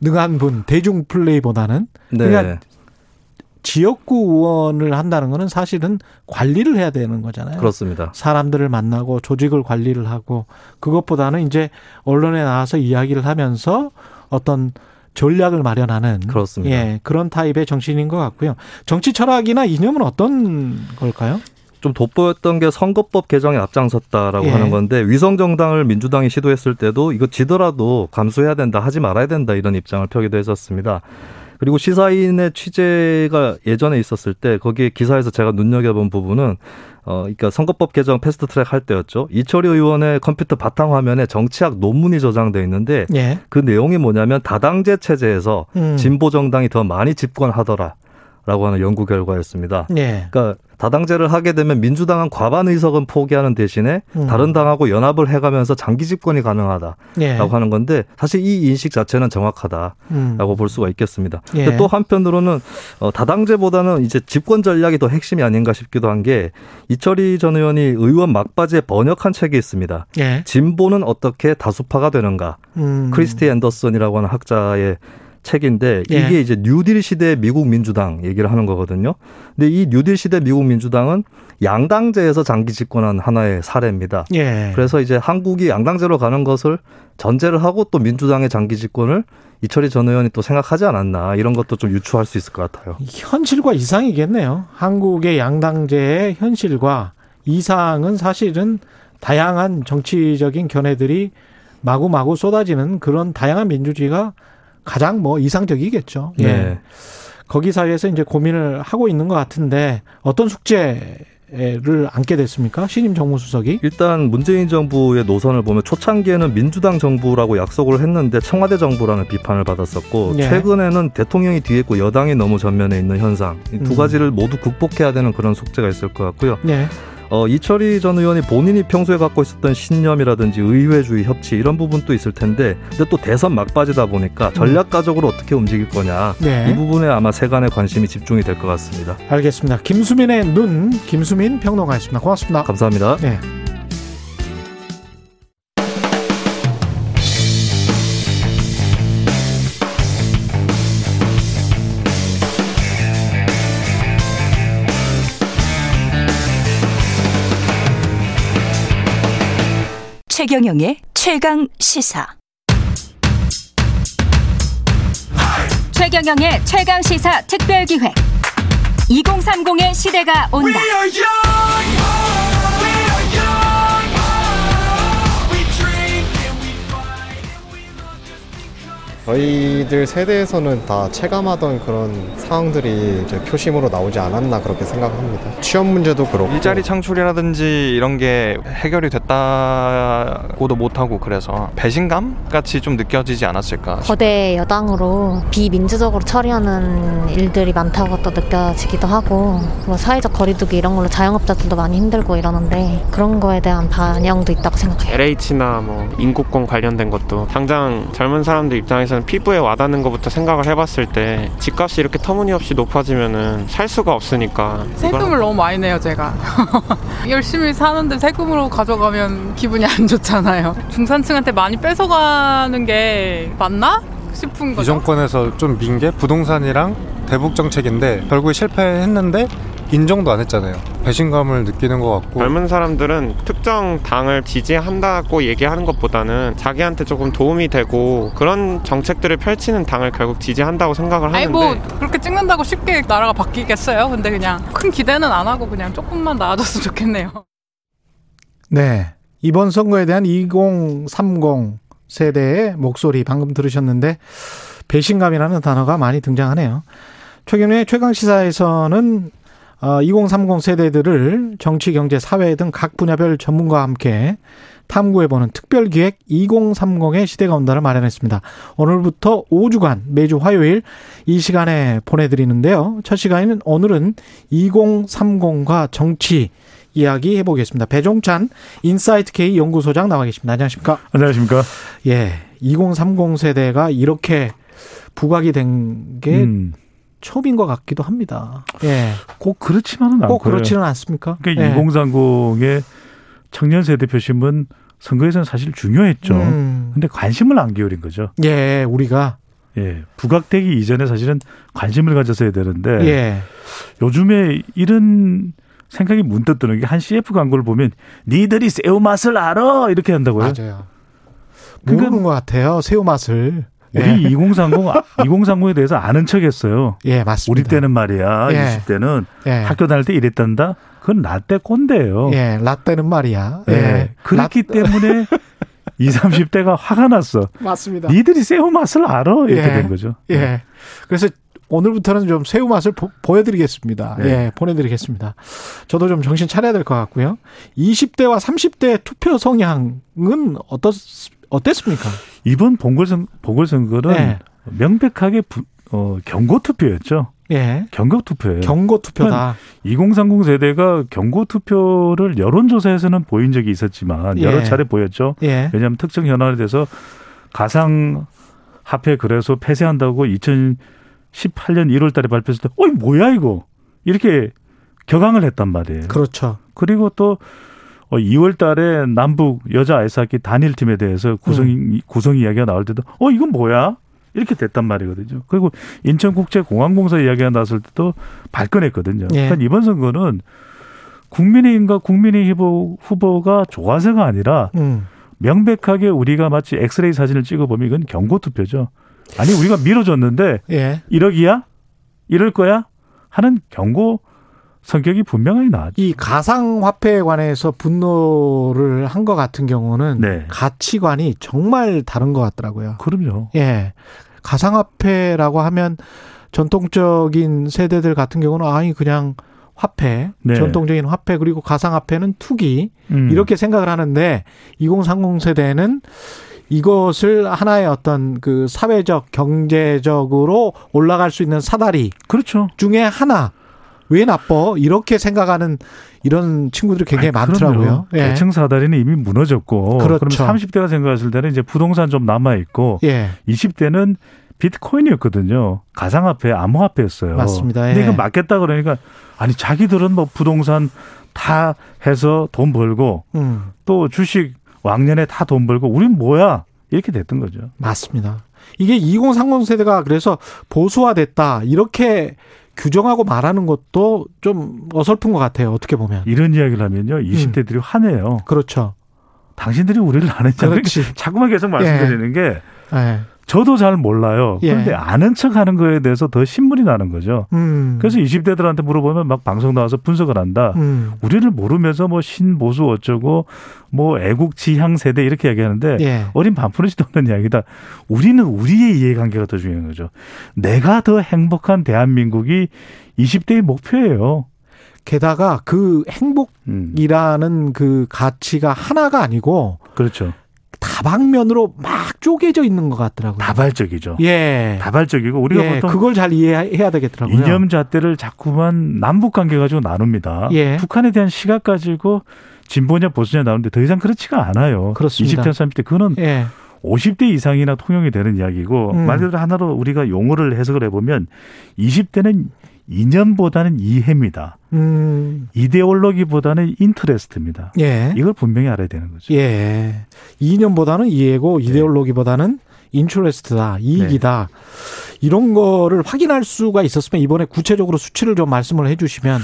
능한 분, 대중 플레이보다는 네. 그러니까 지역구 의원을 한다는 거는 사실은 관리를 해야 되는 거잖아요. 그렇습니다. 사람들을 만나고 조직을 관리를 하고 그것보다는 이제 언론에 나와서 이야기를 하면서 어떤 전략을 마련하는 그렇습니다. 예, 그런 타입의 정치인인 것 같고요. 정치 철학이나 이념은 어떤 걸까요? 좀 돋보였던 게 선거법 개정에 앞장섰다라고 예. 하는 건데 위성 정당을 민주당이 시도했을 때도 이거 지더라도 감수해야 된다 하지 말아야 된다 이런 입장을 펴기도 했었습니다. 그리고 시사인의 취재가 예전에 있었을 때 거기에 기사에서 제가 눈여겨본 부분은 어 그러니까 선거법 개정 패스트 트랙 할 때였죠. 이철희 의원의 컴퓨터 바탕 화면에 정치학 논문이 저장돼 있는데 예. 그 내용이 뭐냐면 다당제 체제에서 음. 진보 정당이 더 많이 집권하더라. 라고 하는 연구 결과였습니다. 예. 그러니까 다당제를 하게 되면 민주당은 과반 의석은 포기하는 대신에 음. 다른 당하고 연합을 해가면서 장기 집권이 가능하다라고 예. 하는 건데 사실 이 인식 자체는 정확하다라고 음. 볼 수가 있겠습니다. 예. 또 한편으로는 어, 다당제보다는 이제 집권 전략이 더 핵심이 아닌가 싶기도 한 게 이철희 전 의원이 의원 막바지에 번역한 책이 있습니다. 예. 진보는 어떻게 다수파가 되는가? 음. 크리스티 앤더슨이라고 하는 학자의 책인데 예. 이게 이제 뉴딜 시대 미국 민주당 얘기를 하는 거거든요. 근데 이 뉴딜 시대 미국 민주당은 양당제에서 장기 집권한 하나의 사례입니다. 예. 그래서 이제 한국이 양당제로 가는 것을 전제를 하고 또 민주당의 장기 집권을 이철희 전 의원이 또 생각하지 않았나 이런 것도 좀 유추할 수 있을 것 같아요. 현실과 이상이겠네요. 한국의 양당제의 현실과 이상은 사실은 다양한 정치적인 견해들이 마구마구 쏟아지는 그런 다양한 민주주의가 가장 뭐 이상적이겠죠. 예. 네. 거기 사이에서 이제 고민을 하고 있는 것 같은데 어떤 숙제 를 안게 됐습니까? 신임 정무수석이? 일단 문재인 정부의 노선을 보면 초창기에는 민주당 정부라고 약속을 했는데 청와대 정부라는 비판을 받았었고 예. 최근에는 대통령이 뒤에 있고 여당이 너무 전면에 있는 현상 이두 음. 가지를 모두 극복해야 되는 그런 숙제가 있을 것 같고요. 네. 어, 이철희 전 의원이 본인이 평소에 갖고 있었던 신념이라든지 의회주의 협치 이런 부분도 있을 텐데 근데 또 대선 막바지다 보니까 전략가적으로 어떻게 움직일 거냐 네. 이 부분에 아마 세간의 관심이 집중이 될 것 같습니다. 알겠습니다. 김수민의 눈, 김수민 평론가였습니다. 고맙습니다. 감사합니다. 네. 최경영의 최강 시사. 최경영의 최강 시사 특별 기획. 2030의 시대가 온다. 저희들 세대에서는 다 체감하던 그런 상황들이 이제 표심으로 나오지 않았나 그렇게 생각합니다. 취업 문제도 그렇고 일자리 창출이라든지 이런 게 해결이 됐다고도 못하고 그래서 배신감 같이 좀 느껴지지 않았을까 거대 여당으로 비민주적으로 처리하는 일들이 많다고 또 느껴지기도 하고 뭐 사회적 거리두기 이런 걸로 자영업자들도 많이 힘들고 이러는데 그런 거에 대한 반영도 있다고 생각해요. LH나 뭐 인구권 관련된 것도 당장 젊은 사람들 입장에서 는 피부에 와닿는 것부터 생각을 해봤을 때 집값이 이렇게 터무니없이 높아지면은 살 수가 없으니까 세금을 너무 많이 내요 제가. [LAUGHS] 열심히 사는데 세금으로 가져가면 기분이 안 좋잖아요. 중산층한테 많이 뺏어가는 게 맞나 싶은 이 거죠 정권에서 좀 민 게 부동산이랑 대북 정책인데 결국에 실패했는데 인정도 안 했잖아요. 배신감을 느끼는 것 같고 젊은 사람들은 특정 당을 지지한다고 얘기하는 것보다는 자기한테 조금 도움이 되고 그런 정책들을 펼치는 당을 결국 지지한다고 생각을 하는데 아니 뭐 그렇게 찍는다고 쉽게 나라가 바뀌겠어요 근데 그냥 큰 기대는 안 하고 그냥 조금만 나아졌으면 좋겠네요 네. 이번 선거에 대한 2030 세대의 목소리 방금 들으셨는데 배신감이라는 단어가 많이 등장하네요. 최근에 최강 시사에서는 어, 2030 세대들을 정치, 경제, 사회 등 각 분야별 전문가와 함께 탐구해보는 특별기획 2030의 시대가 온다를 마련했습니다. 오늘부터 5주간 매주 화요일 이 시간에 보내드리는데요. 첫 시간에는 오늘은 2030과 정치 이야기 해보겠습니다. 배종찬 인사이트 K 연구소장 나와 계십니다. 안녕하십니까? 안녕하십니까? 예, 2030 세대가 이렇게 부각이 된게 음. 처음인 것 같기도 합니다. 예. 꼭 그렇지만은 않고. 꼭 그렇지는 않습니까? 그러니까 예. 2030의 청년 세대 표심은 선거에서는 사실 중요했죠. 음. 근데 관심을 안 기울인 거죠. 예, 우리가. 예. 부각되기 이전에 사실은 관심을 가졌어야 되는데. 예. 요즘에 이런 생각이 문득 드는 게 한 CF 광고를 보면 니들이 새우 맛을 알아 이렇게 한다고요. 맞아요. 모르는 것 같아요. 새우 맛을. 우리 예. 2030 2030에 대해서 아는 척 했어요. 예, 맞습니다. 우리 때는 말이야. 예. 20대는 예. 학교 다닐 때 이랬단다. 그건 라떼 꼰대예요. 예, 라떼는 말이야. 예. 예. 그렇기 라... 때문에 [LAUGHS] 20, 30대가 화가 났어. 맞습니다. 니들이 새우 맛을 알아 이렇게 예. 된 거죠. 예. 그래서 오늘부터는 좀 새우 맛을 보, 여드리겠습니다 네. 예, 보내드리겠습니다. 저도 좀 정신 차려야 될 것 같고요. 20대와 30대 투표 성향은 어떻, 어땠습니까? 이번 보궐선, 보궐선거는 네. 명백하게 부, 어, 경고 투표였죠. 예. 경고 투표예요. 경고 투표다. 2030 세대가 경고 투표를 여론조사에서는 보인 적이 있었지만 여러 예. 차례 보였죠. 예. 왜냐하면 특정 현안에 대해서 가상 화폐 그래서 폐쇄한다고 2018년 1월 달에 발표했을 때, 어이, 뭐야, 이거? 이렇게 격앙을 했단 말이에요. 그렇죠. 그리고 또 2월 어, 달에 남북 여자 아이스하키 단일팀에 대해서 구성, 음. 구성 이야기가 나올 때도, 어, 이건 뭐야? 이렇게 됐단 말이거든요. 그리고 인천국제공항공사 이야기가 나왔을 때도 발끈했거든요. 예. 그러니까 이번 선거는 국민의힘과 국민의 후보, 후보가 좋아서가 아니라 음. 명백하게 우리가 마치 엑스레이 사진을 찍어보면 이건 경고 투표죠. 아니 우리가 밀어줬는데 예. 1억이야? 이럴 거야? 하는 경고 성격이 분명하게 나왔죠. 이 가상화폐에 관해서 분노를 한 것 같은 경우는 네. 가치관이 정말 다른 것 같더라고요. 그럼요. 예. 가상화폐라고 하면 전통적인 세대들 같은 경우는 아니 그냥 화폐, 네. 전통적인 화폐 그리고 가상화폐는 투기 음. 이렇게 생각을 하는데 2030 세대는 이것을 하나의 어떤 그 사회적 경제적으로 올라갈 수 있는 사다리 그렇죠. 중에 하나 왜 나빠 이렇게 생각하는 이런 친구들이 굉장히 아니, 많더라고요. 예. 계층 사다리는 이미 무너졌고 그렇죠. 그럼 30대가 생각했을 때는 이제 부동산 좀 남아 있고 예. 20대는 비트코인이었거든요. 가상화폐, 암호화폐였어요. 맞습니다. 예. 근데 이거 맞겠다 그러니까 아니 자기들은 뭐 부동산 다 해서 돈 벌고 음. 또 주식 왕년에 다 돈 벌고 우린 뭐야 이렇게 됐던 거죠. 맞습니다. 이게 2030 세대가 그래서 보수화됐다 이렇게 규정하고 말하는 것도 좀 어설픈 것 같아요. 어떻게 보면. 이런 이야기를 하면요. 20대들이 음. 화내요. 그렇죠. 당신들이 우리를 안 했잖아요. [LAUGHS] 자꾸만 계속 말씀드리는 예. 게 예. 저도 잘 몰라요. 예. 그런데 예. 아는 척 하는 거에 대해서 더 신물이 나는 거죠. 음. 그래서 20대들한테 물어보면 막 방송 나와서 분석을 한다. 음. 우리를 모르면서 뭐 신보수 어쩌고 뭐 애국 지향 세대 이렇게 얘기하는데 예. 어린 반푼을지도 없는 이야기다. 우리는 우리의 이해관계가 더 중요한 거죠. 내가 더 행복한 대한민국이 20대의 목표예요. 게다가 그 행복이라는 음. 그 가치가 하나가 아니고 그렇죠. 다방면으로 막 쪼개져 있는 것 같더라고요. 다발적이죠. 예. 다발적이고 우리가 예. 보통 그걸 잘 이해해야 되겠더라고요. 이념 잣대를 자꾸만 남북 관계 가지고 나눕니다. 예. 북한에 대한 시각 가지고 진보냐 보수냐 나오는데 더 이상 그렇지가 않아요. 그렇습니다. 20대 30대 그거는 예. 50대 이상이나 통용이 되는 이야기고 음. 말 그대로 하나로 우리가 용어를 해석을 해보면 20대는 이념보다는 이해입니다. 음. 이데올로기보다는 인트레스트입니다. 예. 이걸 분명히 알아야 되는 거죠. 예. 이념보다는 이해고 이데올로기보다는 인트레스트다. 이익이다. 네. 이런 거를 확인할 수가 있었으면 이번에 구체적으로 수치를 좀 말씀을 해 주시면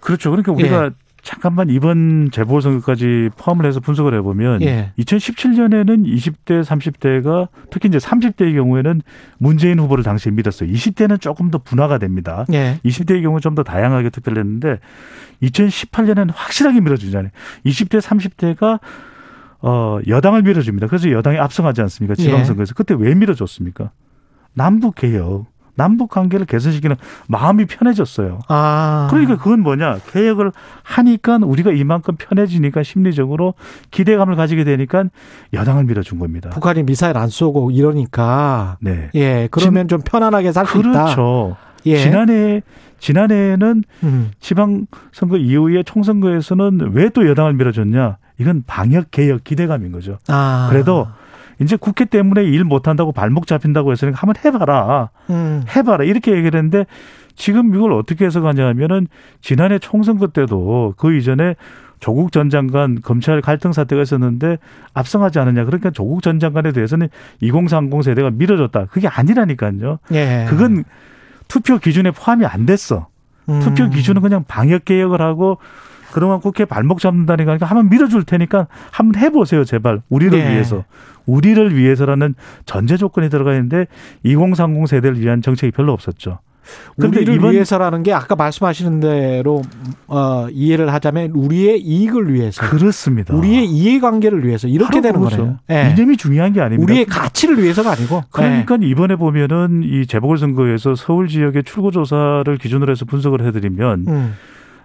그렇죠. 그러니까 우리가 예. 잠깐만 이번 재보선거까지 포함을 해서 분석을 해보면 예. 2017년에는 20대, 30대가 특히 이제 30대의 경우에는 문재인 후보를 당시에 믿었어요. 20대는 조금 더 분화가 됩니다. 예. 20대의 경우 좀 더 다양하게 투표를 했는데 2018년에는 확실하게 밀어주잖아요. 20대, 30대가 어, 여당을 밀어줍니다. 그래서 여당이 앞서가지 않습니까? 지방선거에서. 예. 그때 왜 밀어줬습니까? 남북 개혁. 남북 관계를 개선시키는 마음이 편해졌어요. 아. 그러니까 그건 뭐냐? 개혁을 하니까 우리가 이만큼 편해지니까 심리적으로 기대감을 가지게 되니까 여당을 밀어준 겁니다. 북한이 미사일 안 쏘고 이러니까 네. 예, 그러면 좀 편안하게 살수 있다. 그렇죠. 예. 지난해 지난해에는 음. 지방 선거 이후에 총선거에서는 왜 또 여당을 밀어줬냐? 이건 방역 개혁 기대감인 거죠. 아. 그래도 이제 국회 때문에 일 못한다고 발목 잡힌다고 했으니까 한번 해봐라. 음. 해봐라. 이렇게 얘기를 했는데 지금 이걸 어떻게 해석하냐 하면은 지난해 총선거 때도 그 이전에 조국 전 장관 검찰 갈등 사태가 있었는데 압승하지 않느냐. 그러니까 조국 전 장관에 대해서는 2030 세대가 밀어줬다. 그게 아니라니까요. 예. 그건 투표 기준에 포함이 안 됐어. 음. 투표 기준은 그냥 방역 개혁을 하고 그동안 국회 발목 잡는다니까 그러니까 한번 밀어줄 테니까 한번 해보세요 제발 우리를 네. 위해서 우리를 위해서라는 전제 조건이 들어가 있는데 2030 세대를 위한 정책이 별로 없었죠. 그런데 우리를 이번 위해서라는 게 아까 말씀하시는 대로 어, 이해를 하자면 우리의 이익을 위해서 그렇습니다. 우리의 이해관계를 위해서 이렇게 되는 그거죠. 거예요. 예. 이념이 중요한 게 아닙니다. 우리의 가치를 위해서가 아니고. 그러니까 이번에 보면은 이 재보궐선거에서 서울 지역의 출구조사를 기준으로 해서 분석을 해드리면 예. 음.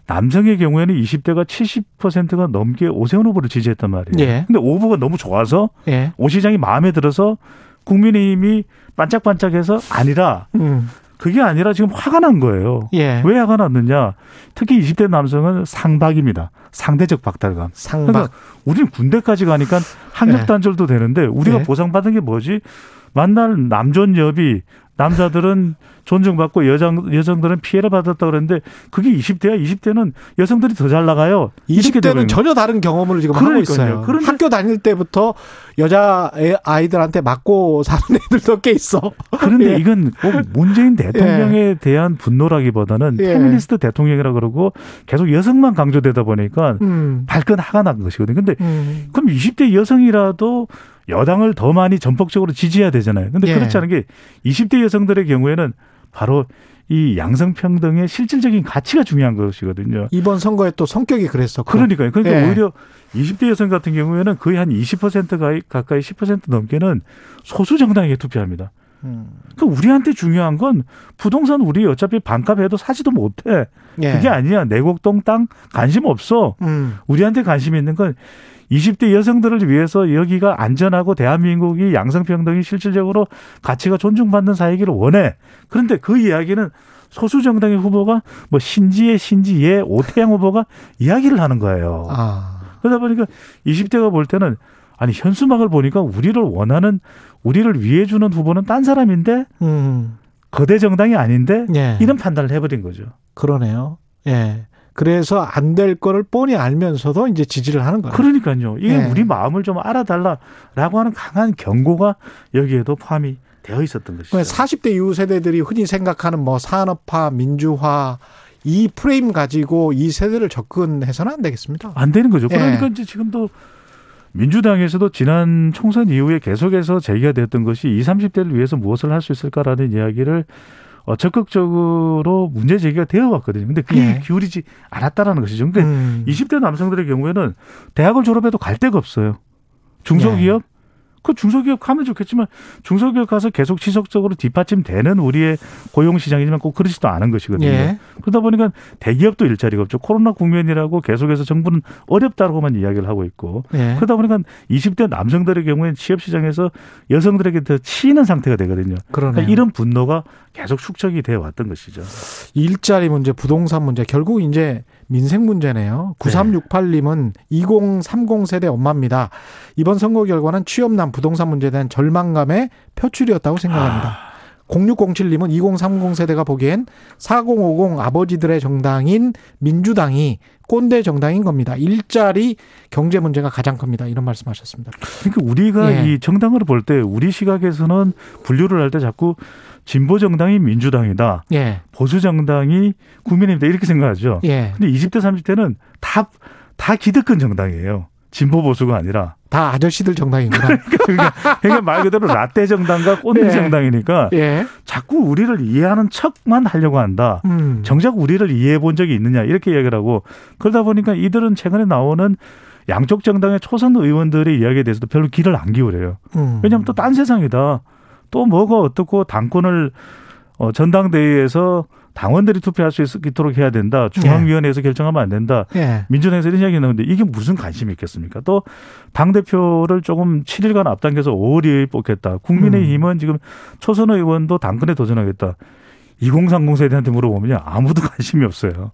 남성의 경우에는 20대가 70%가 넘게 오세훈 후보를 지지했단 말이에요. 예. 근데 오 후보가 너무 좋아서 예. 오 시장이 마음에 들어서 국민의힘이 반짝반짝해서 아니라 음. 그게 아니라 지금 화가 난 거예요. 예. 왜 화가 났느냐? 특히 20대 남성은 상박입니다. 상대적 박탈감. 상박. 그러니까 우리는 군대까지 가니까 학력 단절도 되는데 우리가 예. 보상받은 게 뭐지? 만날 남존 여비 남자들은 존중받고 여성 여성들은 피해를 받았다 그랬는데 그게 20대야. 20대는 여성들이 더 잘 나가요. 이렇게 20대는 되버리는 전혀 다른 경험을 지금 하고 그러니까요. 있어요. 그런데- 학교 다닐 때부터 여자 애- 아이들한테 맞고 사는 애들도 꽤 있어. 그런데 [LAUGHS] 예. 이건 꼭 문재인 [LAUGHS] 대통령에 대한 분노라기보다는 예. 페미니스트 대통령이라 그러고 계속 여성만 강조되다 보니까 음. 발끈 화가 난 것이거든요. 근데 음. 그럼 20대 여성이라도 여당을 더 많이 전폭적으로 지지해야 되잖아요. 근데 예. 그렇지 않은 게 20대 여성들의 경우에는 바로 이 양성평등의 실질적인 가치가 중요한 것이거든요. 이번 선거에 또 성격이 그랬었고. 그러니까요. 그러니까 예. 오히려 20대 여성 같은 경우에는 거의 한 20% 가까이, 가까이 10% 넘게는 소수 정당에게 투표합니다. 음. 그 우리한테 중요한 건 부동산 우리 어차피 반값 해도 사지도 못해. 예. 그게 아니야. 내곡동 땅 관심 없어. 음. 우리한테 관심 있는 건 20대 여성들을 위해서 여기가 안전하고 대한민국이 양성평등이 실질적으로 가치가 존중받는 사회이기를 원해. 그런데 그 이야기는 소수 정당의 후보가 뭐 신지의 신지의 오태양 후보가 이야기를 하는 거예요. 아. 그러다 보니까 20대가 볼 때는 아니 현수막을 보니까 우리를 원하는 우리를 위해 주는 후보는 딴 사람인데 음. 거대 정당이 아닌데 예. 이런 판단을 해버린 거죠. 그러네요. 예. 그래서 안 될 거를 뻔히 알면서도 이제 지지를 하는 거예요. 그러니까요. 이게 예. 우리 마음을 좀 알아달라라고 하는 강한 경고가 여기에도 포함이 되어 있었던 것이죠. 40대 이후 세대들이 흔히 생각하는 뭐 산업화, 민주화 이 프레임 가지고 이 세대를 접근해서는 안 되겠습니다. 안 되는 거죠. 예. 그러니까 이제 지금도 민주당에서도 지난 총선 이후에 계속해서 제기가 됐던 것이 20, 30대를 위해서 무엇을 할 수 있을까라는 이야기를 어, 적극적으로 문제 제기가 되어 왔거든요. 근데 그게 예. 기울이지 않았다라는 것이죠. 그러니까 음. 20대 남성들의 경우에는 대학을 졸업해도 갈 데가 없어요. 중소기업? 그 중소기업 가면 좋겠지만 중소기업 가서 계속 지속적으로 뒷받침되는 우리의 고용 시장이지만 꼭 그렇지도 않은 것이거든요. 예. 그러다 보니까 대기업도 일자리가 없죠. 코로나 국면이라고 계속해서 정부는 어렵다고만 이야기를 하고 있고 예. 그러다 보니까 20대 남성들의 경우에는 취업 시장에서 여성들에게 더 치이는 상태가 되거든요. 그러네요. 그러니까 이런 분노가 계속 축적이 되어 왔던 것이죠. 일자리 문제, 부동산 문제, 결국 이제 민생 문제네요. 9368님은 2030 세대 엄마입니다. 이번 선거 결과는 취업난 부동산 문제에 대한 절망감의 표출이었다고 생각합니다. 0607님은 2030 세대가 보기엔 4050 아버지들의 정당인 민주당이 꼰대 정당인 겁니다. 일자리 경제 문제가 가장 큽니다. 이런 말씀하셨습니다. 그러니까 우리가 예. 이 정당으로 볼 때 우리 시각에서는 분류를 할 때 자꾸 진보 정당이 민주당이다. 예. 보수 정당이 국민의힘이다 이렇게 생각하죠. 예. 근데 20대 30대는 다 다 기득권 정당이에요. 진보 보수가 아니라 다 아저씨들 정당이구나. [LAUGHS] 그러니까, 그러니까 말 그대로 라떼 정당과 꼰대 예. 정당이니까 예. 자꾸 우리를 이해하는 척만 하려고 한다. 음. 정작 우리를 이해해 본 적이 있느냐 이렇게 이야기를 하고 그러다 보니까 이들은 최근에 나오는 양쪽 정당의 초선 의원들의 이야기에 대해서도 별로 귀를 안 기울여요. 음. 왜냐하면 또 딴 세상이다. 또 뭐가 어떻고 당권을 어, 전당대회에서 당원들이 투표할 수 있도록 해야 된다. 중앙위원회에서 결정하면 안 된다. 예. 민주당에서 이런 이야기 나오는데 이게 무슨 관심이 있겠습니까? 또 당대표를 조금 7일간 앞당겨서 5월 2일 뽑겠다. 국민의힘은 지금 초선 의원도 당근에 도전하겠다. 2030 세대한테 물어보면 아무도 [LAUGHS] 관심이 없어요.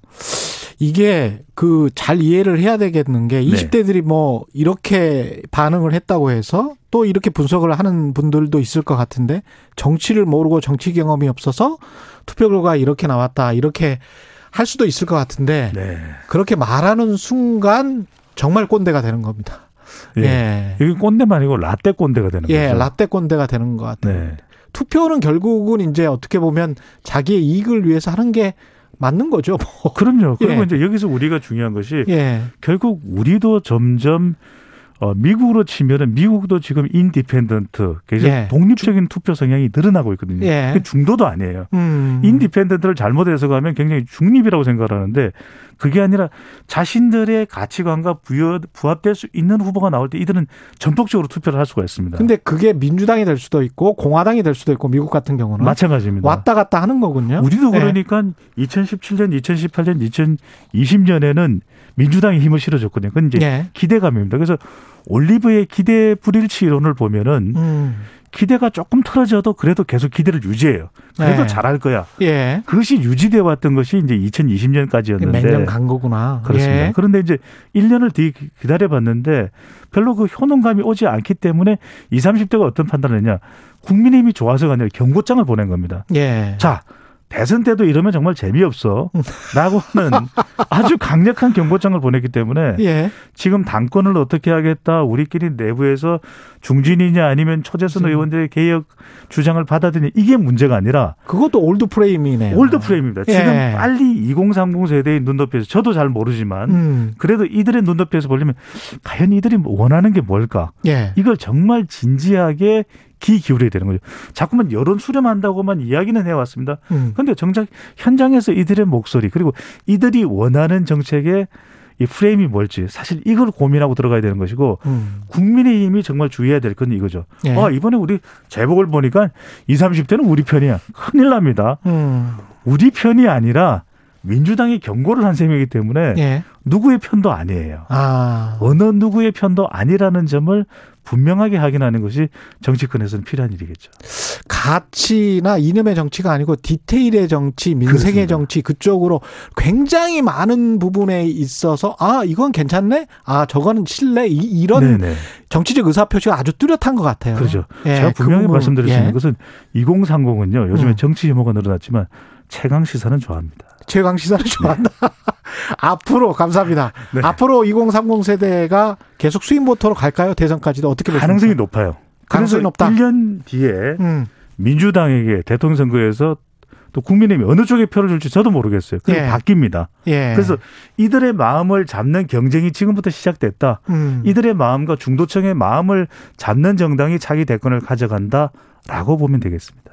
이게 그 잘 이해를 해야 되겠는 게 20대들이 뭐 이렇게 반응을 했다고 해서 또 이렇게 분석을 하는 분들도 있을 것 같은데 정치를 모르고 정치 경험이 없어서 투표 결과 이렇게 나왔다 이렇게 할 수도 있을 것 같은데 그렇게 말하는 순간 정말 꼰대가 되는 겁니다. 예. 이게 꼰대만 아니고 라떼 꼰대가 되는 예, 거죠. 라떼 꼰대가 되는 것 같아요. 네. 투표는 결국은 이제 어떻게 보면 자기의 이익을 위해서 하는 게 맞는 거죠. 뭐. 그럼요. 그리고 예. 이제 여기서 우리가 중요한 것이 예. 결국 우리도 점점 어, 미국으로 치면은 미국도 지금 independent, 그래서 예. 독립적인 투표 성향이 늘어나고 있거든요. 예. 그 중도도 아니에요. 음. independent를 잘못해서 가면 굉장히 중립이라고 생각을 하는데 그게 아니라 자신들의 가치관과 부여, 부합될 수 있는 후보가 나올 때 이들은 전폭적으로 투표를 할 수가 있습니다. 근데 그게 민주당이 될 수도 있고 공화당이 될 수도 있고 미국 같은 경우는 마찬가지입니다. 왔다 갔다 하는 거군요. 우리도 예. 그러니까 2017년, 2018년, 2020년에는 민주당이 힘을 실어줬거든요. 그건 이제 예. 기대감입니다. 그래서 올리브의 기대 불일치 이론을 보면은 음. 기대가 조금 틀어져도 그래도 계속 기대를 유지해요. 그래도 네. 잘할 거야. 예. 그것이 유지돼 왔던 것이 이제 2020년까지였는데 매년 간 거구나. 그렇습니다. 예. 그런데 이제 1년을 뒤 기다려 봤는데 별로 그 효능감이 오지 않기 때문에 20, 30대가 어떤 판단을 했냐. 국민의힘이 좋아서가 아니라 경고장을 보낸 겁니다. 예. 자, 대선 때도 이러면 정말 재미없어. 라고 하는 [LAUGHS] 아주 강력한 경고장을 보냈기 때문에 예. 지금 당권을 어떻게 하겠다. 우리끼리 내부에서 중진이냐 아니면 초재선 의원들의 개혁 주장을 받아들이냐 이게 문제가 아니라 그것도 old frame이네요. old frame입니다. 지금 예. 빨리 2030 세대의 눈높이에서 저도 잘 모르지만 음. 그래도 이들의 눈높이에서 보려면 과연 이들이 원하는 게 뭘까? 예. 이걸 정말 진지하게 귀 기울여야 되는 거죠. 자꾸만 여론 수렴한다고만 이야기는 해왔습니다. 음. 그런데 정작 현장에서 이들의 목소리 그리고 이들이 원하는 정책의 이 프레임이 뭘지 사실 이걸 고민하고 들어가야 되는 것이고 음. 국민의힘이 정말 주의해야 될 건 이거죠. 예. 아 이번에 우리 제복을 보니까 20, 30대는 우리 편이야. 큰일 납니다. 음. 우리 편이 아니라 민주당이 경고를 한 셈이기 때문에 예. 누구의 편도 아니에요. 아. 어느 누구의 편도 아니라는 점을 분명하게 확인하는 것이 정치권에서는 필요한 일이겠죠. 가치나 이념의 정치가 아니고 디테일의 정치, 민생의 그렇습니다. 정치 그쪽으로 굉장히 많은 부분에 있어서 아 이건 괜찮네, 아 저거는 실내 이, 런. 정치적 의사 표시가 아주 뚜렷한 것 같아요. 그렇죠. 예, 제가 그 분명히 부분, 말씀드릴 수 예. 있는 것은 2030은요. 요즘에 음. 정치 혐오가 늘어났지만 최강 시사는 좋아합니다. 최강 시사를 좋아한다. [LAUGHS] 앞으로 감사합니다. 네. 앞으로 2030 세대가 계속 수입 모터로 갈까요? 대선까지도 어떻게 보십니까? 가능성이 높아요. 가능성이 높다. 1년 뒤에 음. 민주당에게 대통령 선거에서 또 국민의힘이 어느 쪽에 표를 줄지 저도 모르겠어요. 그게 예. 바뀝니다. 예. 그래서 이들의 마음을 잡는 경쟁이 지금부터 시작됐다. 음. 이들의 마음과 중도층의 마음을 잡는 정당이 차기 대권을 가져간다라고 보면 되겠습니다.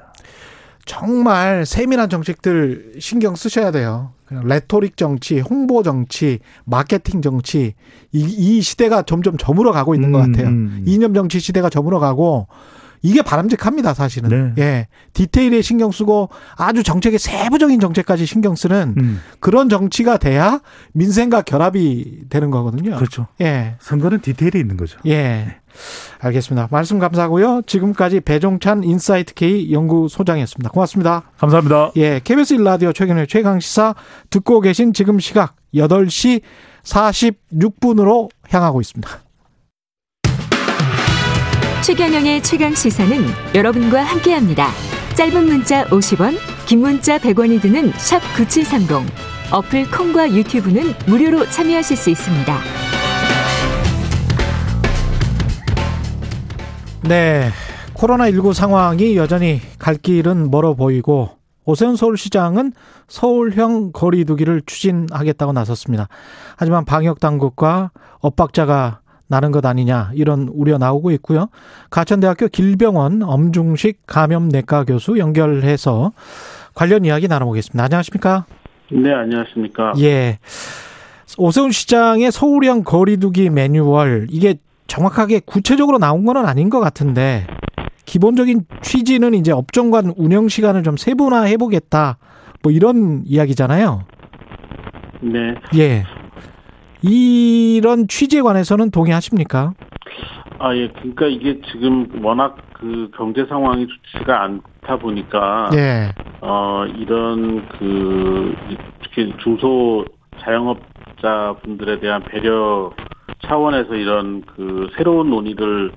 정말 세밀한 정책들 신경 쓰셔야 돼요. 그냥 레토릭 정치, 홍보 정치, 마케팅 정치 이, 이 시대가 점점 저물어 가고 있는 것 음, 같아요. 음. 이념 정치 시대가 저물어 가고 이게 바람직합니다, 사실은. 네. 예. 디테일에 신경 쓰고 아주 정책의 세부적인 정책까지 신경 쓰는 음. 그런 정치가 돼야 민생과 결합이 되는 거거든요. 그렇죠. 예. 선거는 디테일이 있는 거죠. 예. 알겠습니다. 말씀 감사하고요. 지금까지 배종찬 인사이트 K 연구소장이었습니다. 고맙습니다. 감사합니다. 예. KBS 1라디오 최경영의 최강 시사 듣고 계신 지금 시각 8시 46분으로 향하고 있습니다. 최경영의 최강 시사는 여러분과 함께합니다. 짧은 문자 50원, 긴 문자 100원이 드는 샵 9730. 어플 콩과 유튜브는 무료로 참여하실 수 있습니다. 네. 코로나19 상황이 여전히 갈 길은 멀어 보이고 오세훈 서울시장은 서울형 거리두기를 추진하겠다고 나섰습니다. 하지만 방역 당국과 엇박자가 나는 것 아니냐 이런 우려 나오고 있고요. 가천대학교 길병원 엄중식 감염내과 교수 연결해서 관련 이야기 나눠보겠습니다. 안녕하십니까? 네, 안녕하십니까. 예. 오세훈 시장의 서울형 거리두기 매뉴얼 이게 정확하게 구체적으로 나온 건 아닌 것 같은데 기본적인 취지는 이제 업종 간 운영 시간을 좀 세분화해 보겠다. 뭐 이런 이야기잖아요. 네. 예. 이런 취지에 관해서는 동의하십니까? 아, 예. 그러니까 이게 지금 워낙 그 경제 상황이 좋지가 않다 보니까 예. 어, 이런 그 특히 중소 자영업자분들에 대한 배려 차원에서 이런 그 새로운 논의를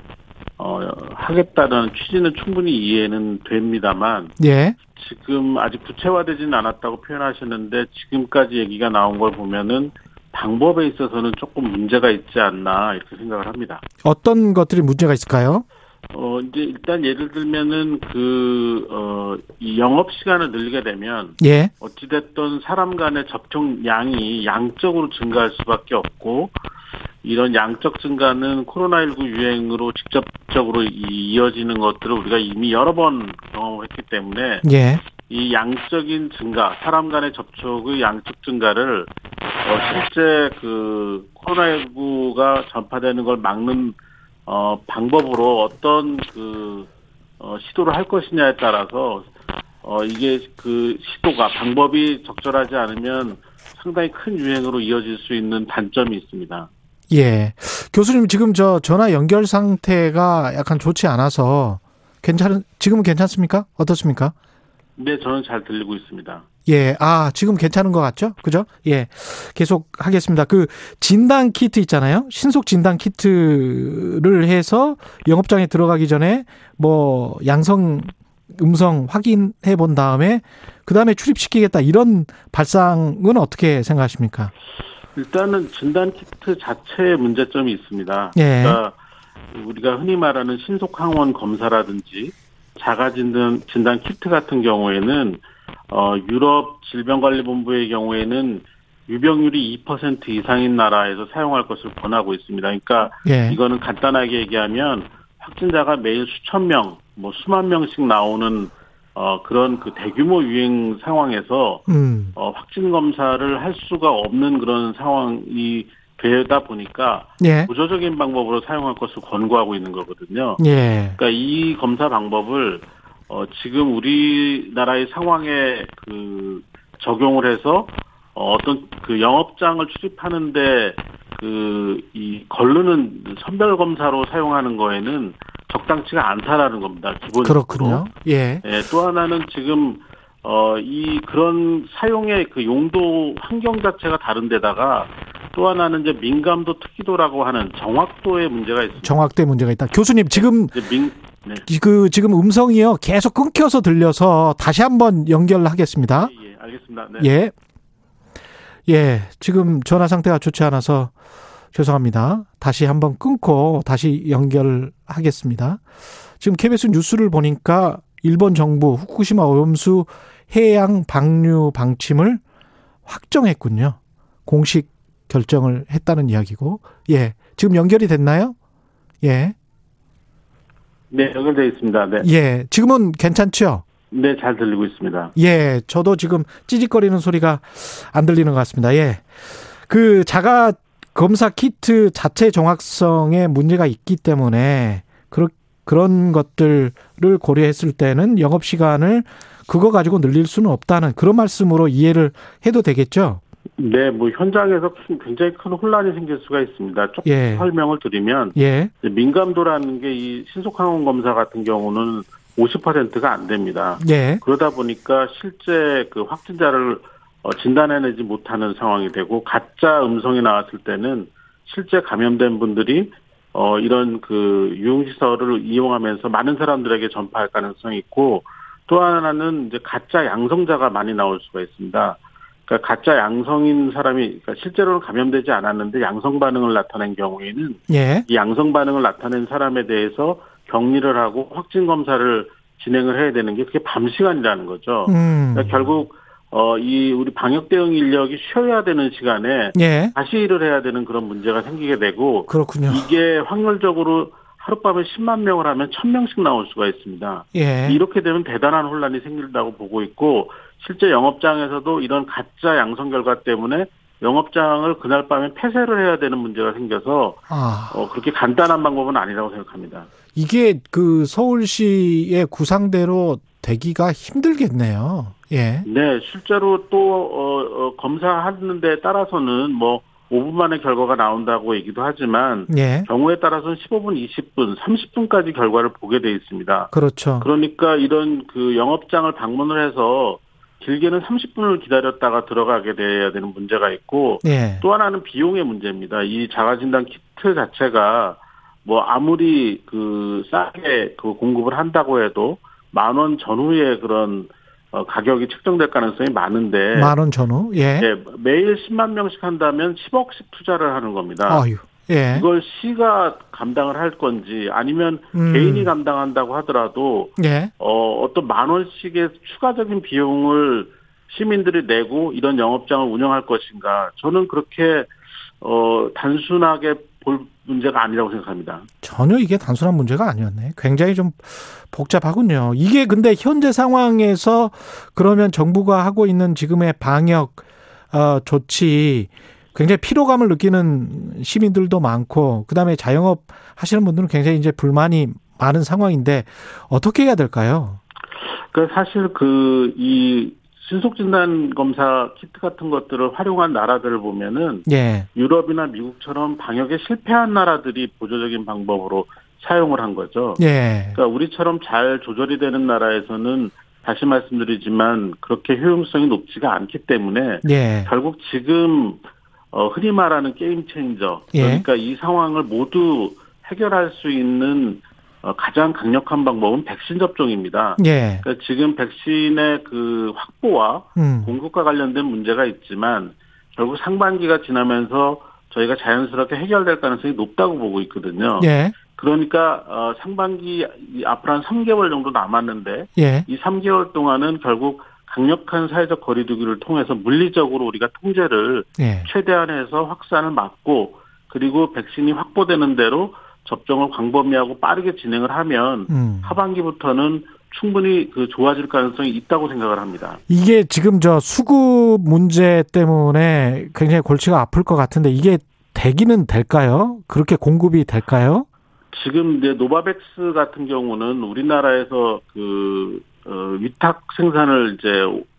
어, 하겠다는 취지는 충분히 이해는 됩니다만 예. 지금 아직 구체화되지는 않았다고 표현하셨는데 지금까지 얘기가 나온 걸 보면은 방법에 있어서는 조금 문제가 있지 않나 이렇게 생각을 합니다. 어떤 것들이 문제가 있을까요? 어, 이제 일단 예를 들면은 그, 어, 이 영업 시간을 늘리게 되면. 예. 어찌 됐든 사람 간의 접촉량이 양적으로 증가할 수밖에 없고, 이런 양적 증가는 코로나19 유행으로 직접적으로 이- 이어지는 것들을 우리가 이미 여러 번 경험을 했기 때문에. 예. 이 양적인 증가, 사람 간의 접촉의 양적 증가를, 어, 실제 그, 코로나19가 전파되는 걸 막는 어, 방법으로 어떤 그, 어, 시도를 할 것이냐에 따라서, 어, 이게 그 시도가, 방법이 적절하지 않으면 상당히 큰 유행으로 이어질 수 있는 단점이 있습니다. 예. 교수님 지금 저 전화 연결 상태가 약간 좋지 않아서 괜찮은 지금은 괜찮습니까? 어떻습니까? 네, 저는 잘 들리고 있습니다. 예. 아, 지금 괜찮은 것 같죠? 그죠? 예. 계속 하겠습니다. 그 진단 키트 있잖아요. 신속 진단 키트를 해서 영업장에 들어가기 전에 뭐 양성 음성 확인해 본 다음에 그 다음에 출입시키겠다 이런 발상은 어떻게 생각하십니까? 일단은 진단 키트 자체에 문제점이 있습니다. 예. 그러니까 우리가 흔히 말하는 신속 항원 검사라든지 자가 진단 진단 키트 같은 경우에는 어 유럽 질병관리본부의 경우에는 유병률이 2% 이상인 나라에서 사용할 것을 권하고 있습니다. 그러니까 예. 이거는 간단하게 얘기하면 확진자가 매일 수천 명, 뭐 수만 명씩 나오는 어 그런 그 대규모 유행 상황에서 음. 어, 확진 검사를 할 수가 없는 그런 상황이 되다 보니까 예. 구조적인 방법으로 사용할 것을 권고하고 있는 거거든요. 예. 그러니까 이 검사 방법을 어, 지금 우리나라의 상황에 그 적용을 해서 어, 어떤 그 영업장을 출입하는데 그 이 걸르는 선별 검사로 사용하는 거에는 적당치가 않다라는 겁니다. 기본적으로. 그렇군요. 예. 예, 또 하나는 지금 어, 이 그런 사용의 그 용도 환경 자체가 다른데다가 또 하나는 이제 민감도 특기도라고 하는 정확도의 문제가 있습니다. 정확도에 문제가 있다. 교수님 지금 민, 네. 그 지금 음성이요 계속 끊겨서 들려서 다시 한번 연결하겠습니다. 예, 알겠습니다. 네. 예. 예, 지금 전화 상태가 좋지 않아서 죄송합니다. 다시 한번 끊고 다시 연결하겠습니다. 지금 KBS 뉴스를 보니까 일본 정부 후쿠시마 오염수 해양 방류 방침을 확정했군요. 공식 결정을 했다는 이야기고. 예. 지금 연결이 됐나요? 예. 네, 연결되어 있습니다. 네. 예. 지금은 괜찮죠? 네, 잘 들리고 있습니다. 예, 저도 지금 찌직거리는 소리가 안 들리는 것 같습니다. 예. 그 자가 검사 키트 자체 정확성에 문제가 있기 때문에 그런 그런 것들을 고려했을 때는 영업 시간을 그거 가지고 늘릴 수는 없다는 그런 말씀으로 이해를 해도 되겠죠? 네, 뭐 현장에서 큰- 굉장히 큰 혼란이 생길 수가 있습니다. 조금 예. 설명을 드리면 예. 민감도라는 게 이 신속항원 검사 같은 경우는 50%가 안 됩니다. 예. 그러다 보니까 실제 그 확진자를 어, 진단해내지 못하는 상황이 되고 가짜 음성이 나왔을 때는 실제 감염된 분들이 어, 이런 그 유흥시설을 이용하면서 많은 사람들에게 전파할 가능성이 있고 또 하나는 이제 가짜 양성자가 많이 나올 수가 있습니다. 그러니까 가짜 양성인 사람이 그러니까 실제로는 감염되지 않았는데 양성 반응을 나타낸 경우에는 예. 이 양성 반응을 나타낸 사람에 대해서 격리를 하고 확진 검사를 진행을 해야 되는 게 그게 밤 시간이라는 거죠. 음. 그러니까 결국 어 이 우리 방역 대응 인력이 쉬어야 되는 시간에 예. 다시 일을 해야 되는 그런 문제가 생기게 되고 그렇군요. 이게 확률적으로 하룻밤에 10만 명을 하면 1000명씩 나올 수가 있습니다. 예. 이렇게 되면 대단한 혼란이 생긴다고 보고 있고 실제 영업장에서도 이런 가짜 양성 결과 때문에 영업장을 그날 밤에 폐쇄를 해야 되는 문제가 생겨서 아. 어, 그렇게 간단한 방법은 아니라고 생각합니다. 이게 그 서울시의 구상대로 되기가 힘들겠네요. 예. 네, 실제로 또 어, 어, 검사하는 데 따라서는 뭐 5분 만에 결과가 나온다고 얘기도 하지만 예. 경우에 따라서는 15분, 20분, 30분까지 결과를 보게 돼 있습니다. 그렇죠. 그러니까 이런 그 영업장을 방문을 해서 길게는 30분을 기다렸다가 들어가게 돼야 되는 문제가 있고 예. 또 하나는 비용의 문제입니다. 이 자가진단 키트 자체가 뭐 아무리 그 싸게 그 공급을 한다고 해도 만 원 전후의 그런 어, 가격이 측정될 가능성이 많은데 만 원 전후. 예. 예, 매일 10만 명씩 한다면 10억씩 투자를 하는 겁니다. 아유. 예. 이걸 시가 감당을 할 건지 아니면 음. 개인이 감당한다고 하더라도 예. 어, 어떤 만 원씩의 추가적인 비용을 시민들이 내고 이런 영업장을 운영할 것인가 저는 그렇게 어, 단순하게 볼 문제가 아니라고 생각합니다. 전혀 이게 단순한 문제가 아니었네. 굉장히 좀 복잡하군요. 이게 근데 현재 상황에서 그러면 정부가 하고 있는 지금의 방역 어, 조치 굉장히 피로감을 느끼는 시민들도 많고 그다음에 자영업 하시는 분들은 굉장히 이제 불만이 많은 상황인데 어떻게 해야 될까요? 그 사실 그 이 신속 진단 검사 키트 같은 것들을 활용한 나라들을 보면은 예. 유럽이나 미국처럼 방역에 실패한 나라들이 보조적인 방법으로 사용을 한 거죠. 예. 그러니까 우리처럼 잘 조절이 되는 나라에서는 다시 말씀드리지만 그렇게 효용성이 높지가 않기 때문에 예. 결국 지금 어, 흔히 말하는 게임 체인저 예. 그러니까 이 상황을 모두 해결할 수 있는 어, 가장 강력한 방법은 백신 접종입니다. 예. 그러니까 지금 백신의 그 확보와 음. 공급과 관련된 문제가 있지만 결국 상반기가 지나면서 저희가 자연스럽게 해결될 가능성이 높다고 보고 있거든요. 예. 그러니까 어, 상반기 이 앞으로 한 3개월 정도 남았는데 예. 이 3개월 동안은 결국 강력한 사회적 거리두기를 통해서 물리적으로 우리가 통제를 예. 최대한 해서 확산을 막고 그리고 백신이 확보되는 대로 접종을 광범위하고 빠르게 진행을 하면 음. 하반기부터는 충분히 그 좋아질 가능성이 있다고 생각을 합니다. 이게 지금 저 수급 문제 때문에 굉장히 골치가 아플 것 같은데 이게 되기는 될까요? 그렇게 공급이 될까요? 지금 이제 노바백스 같은 경우는 우리나라에서 그 어, 위탁 생산을 이제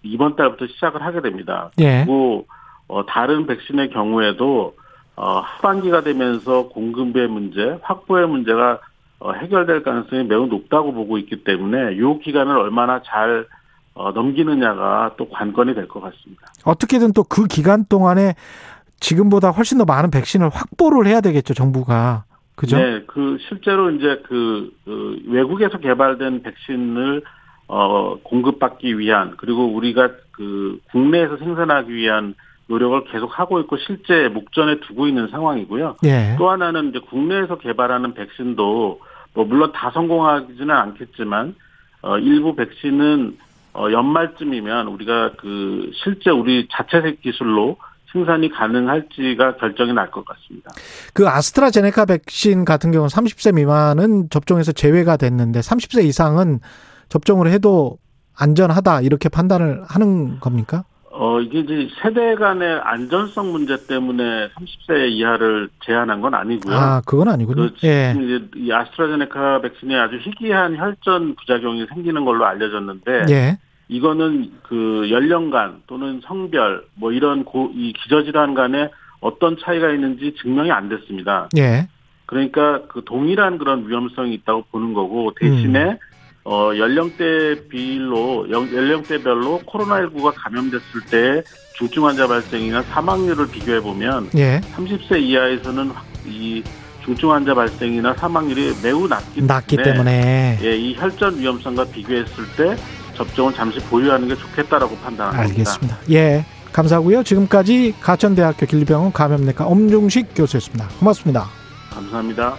이번 달부터 시작을 하게 됩니다. 예. 그리고 어, 다른 백신의 경우에도 어, 하반기가 되면서 공급의 문제, 확보의 문제가 어, 해결될 가능성이 매우 높다고 보고 있기 때문에 이 기간을 얼마나 잘 어, 넘기느냐가 또 관건이 될 것 같습니다. 어떻게든 또 그 기간 동안에 지금보다 훨씬 더 많은 백신을 확보를 해야 되겠죠, 정부가. 그죠? 네, 그 실제로 이제 그, 그 외국에서 개발된 백신을 어 공급받기 위한 그리고 우리가 그 국내에서 생산하기 위한 노력을 계속 하고 있고 실제 목전에 두고 있는 상황이고요. 예. 또 하나는 이제 국내에서 개발하는 백신도 뭐 물론 다 성공하지는 않겠지만 어 일부 백신은 어 연말쯤이면 우리가 그 실제 우리 자체색 기술로 생산이 가능할지가 결정이 날 것 같습니다. 그 아스트라제네카 백신 같은 경우는 30세 미만은 접종에서 제외가 됐는데 30세 이상은 접종을 해도 안전하다 이렇게 판단을 하는 겁니까? 어, 이게 이제 세대 간의 안전성 문제 때문에 30세 이하를 제한한 건 아니고요. 아, 그건 아니군요. 그 예. 이제 이 아스트라제네카 백신에 아주 희귀한 혈전 부작용이 생기는 걸로 알려졌는데 예. 이거는 그 연령간 또는 성별 뭐 이런 고, 이 기저질환 간에 어떤 차이가 있는지 증명이 안 됐습니다. 예. 그러니까 그 동일한 그런 위험성이 있다고 보는 거고 대신에 음. 어 연령대 비율로 연- 연령대별로 코로나19가 감염됐을 때 중증 환자 발생이나 사망률을 비교해 보면 예. 30세 이하에서는 확- 이 중증 환자 발생이나 사망률이 매우 낮기, 낮기 때문에. 예, 이 혈전 위험성과 비교했을 때 접종을 잠시 보유하는 게 좋겠다라고 판단합니다. 알겠습니다. 예. 감사하고요. 지금까지 가천대학교 길병원 감염내과 엄중식 교수였습니다. 고맙습니다. 감사합니다.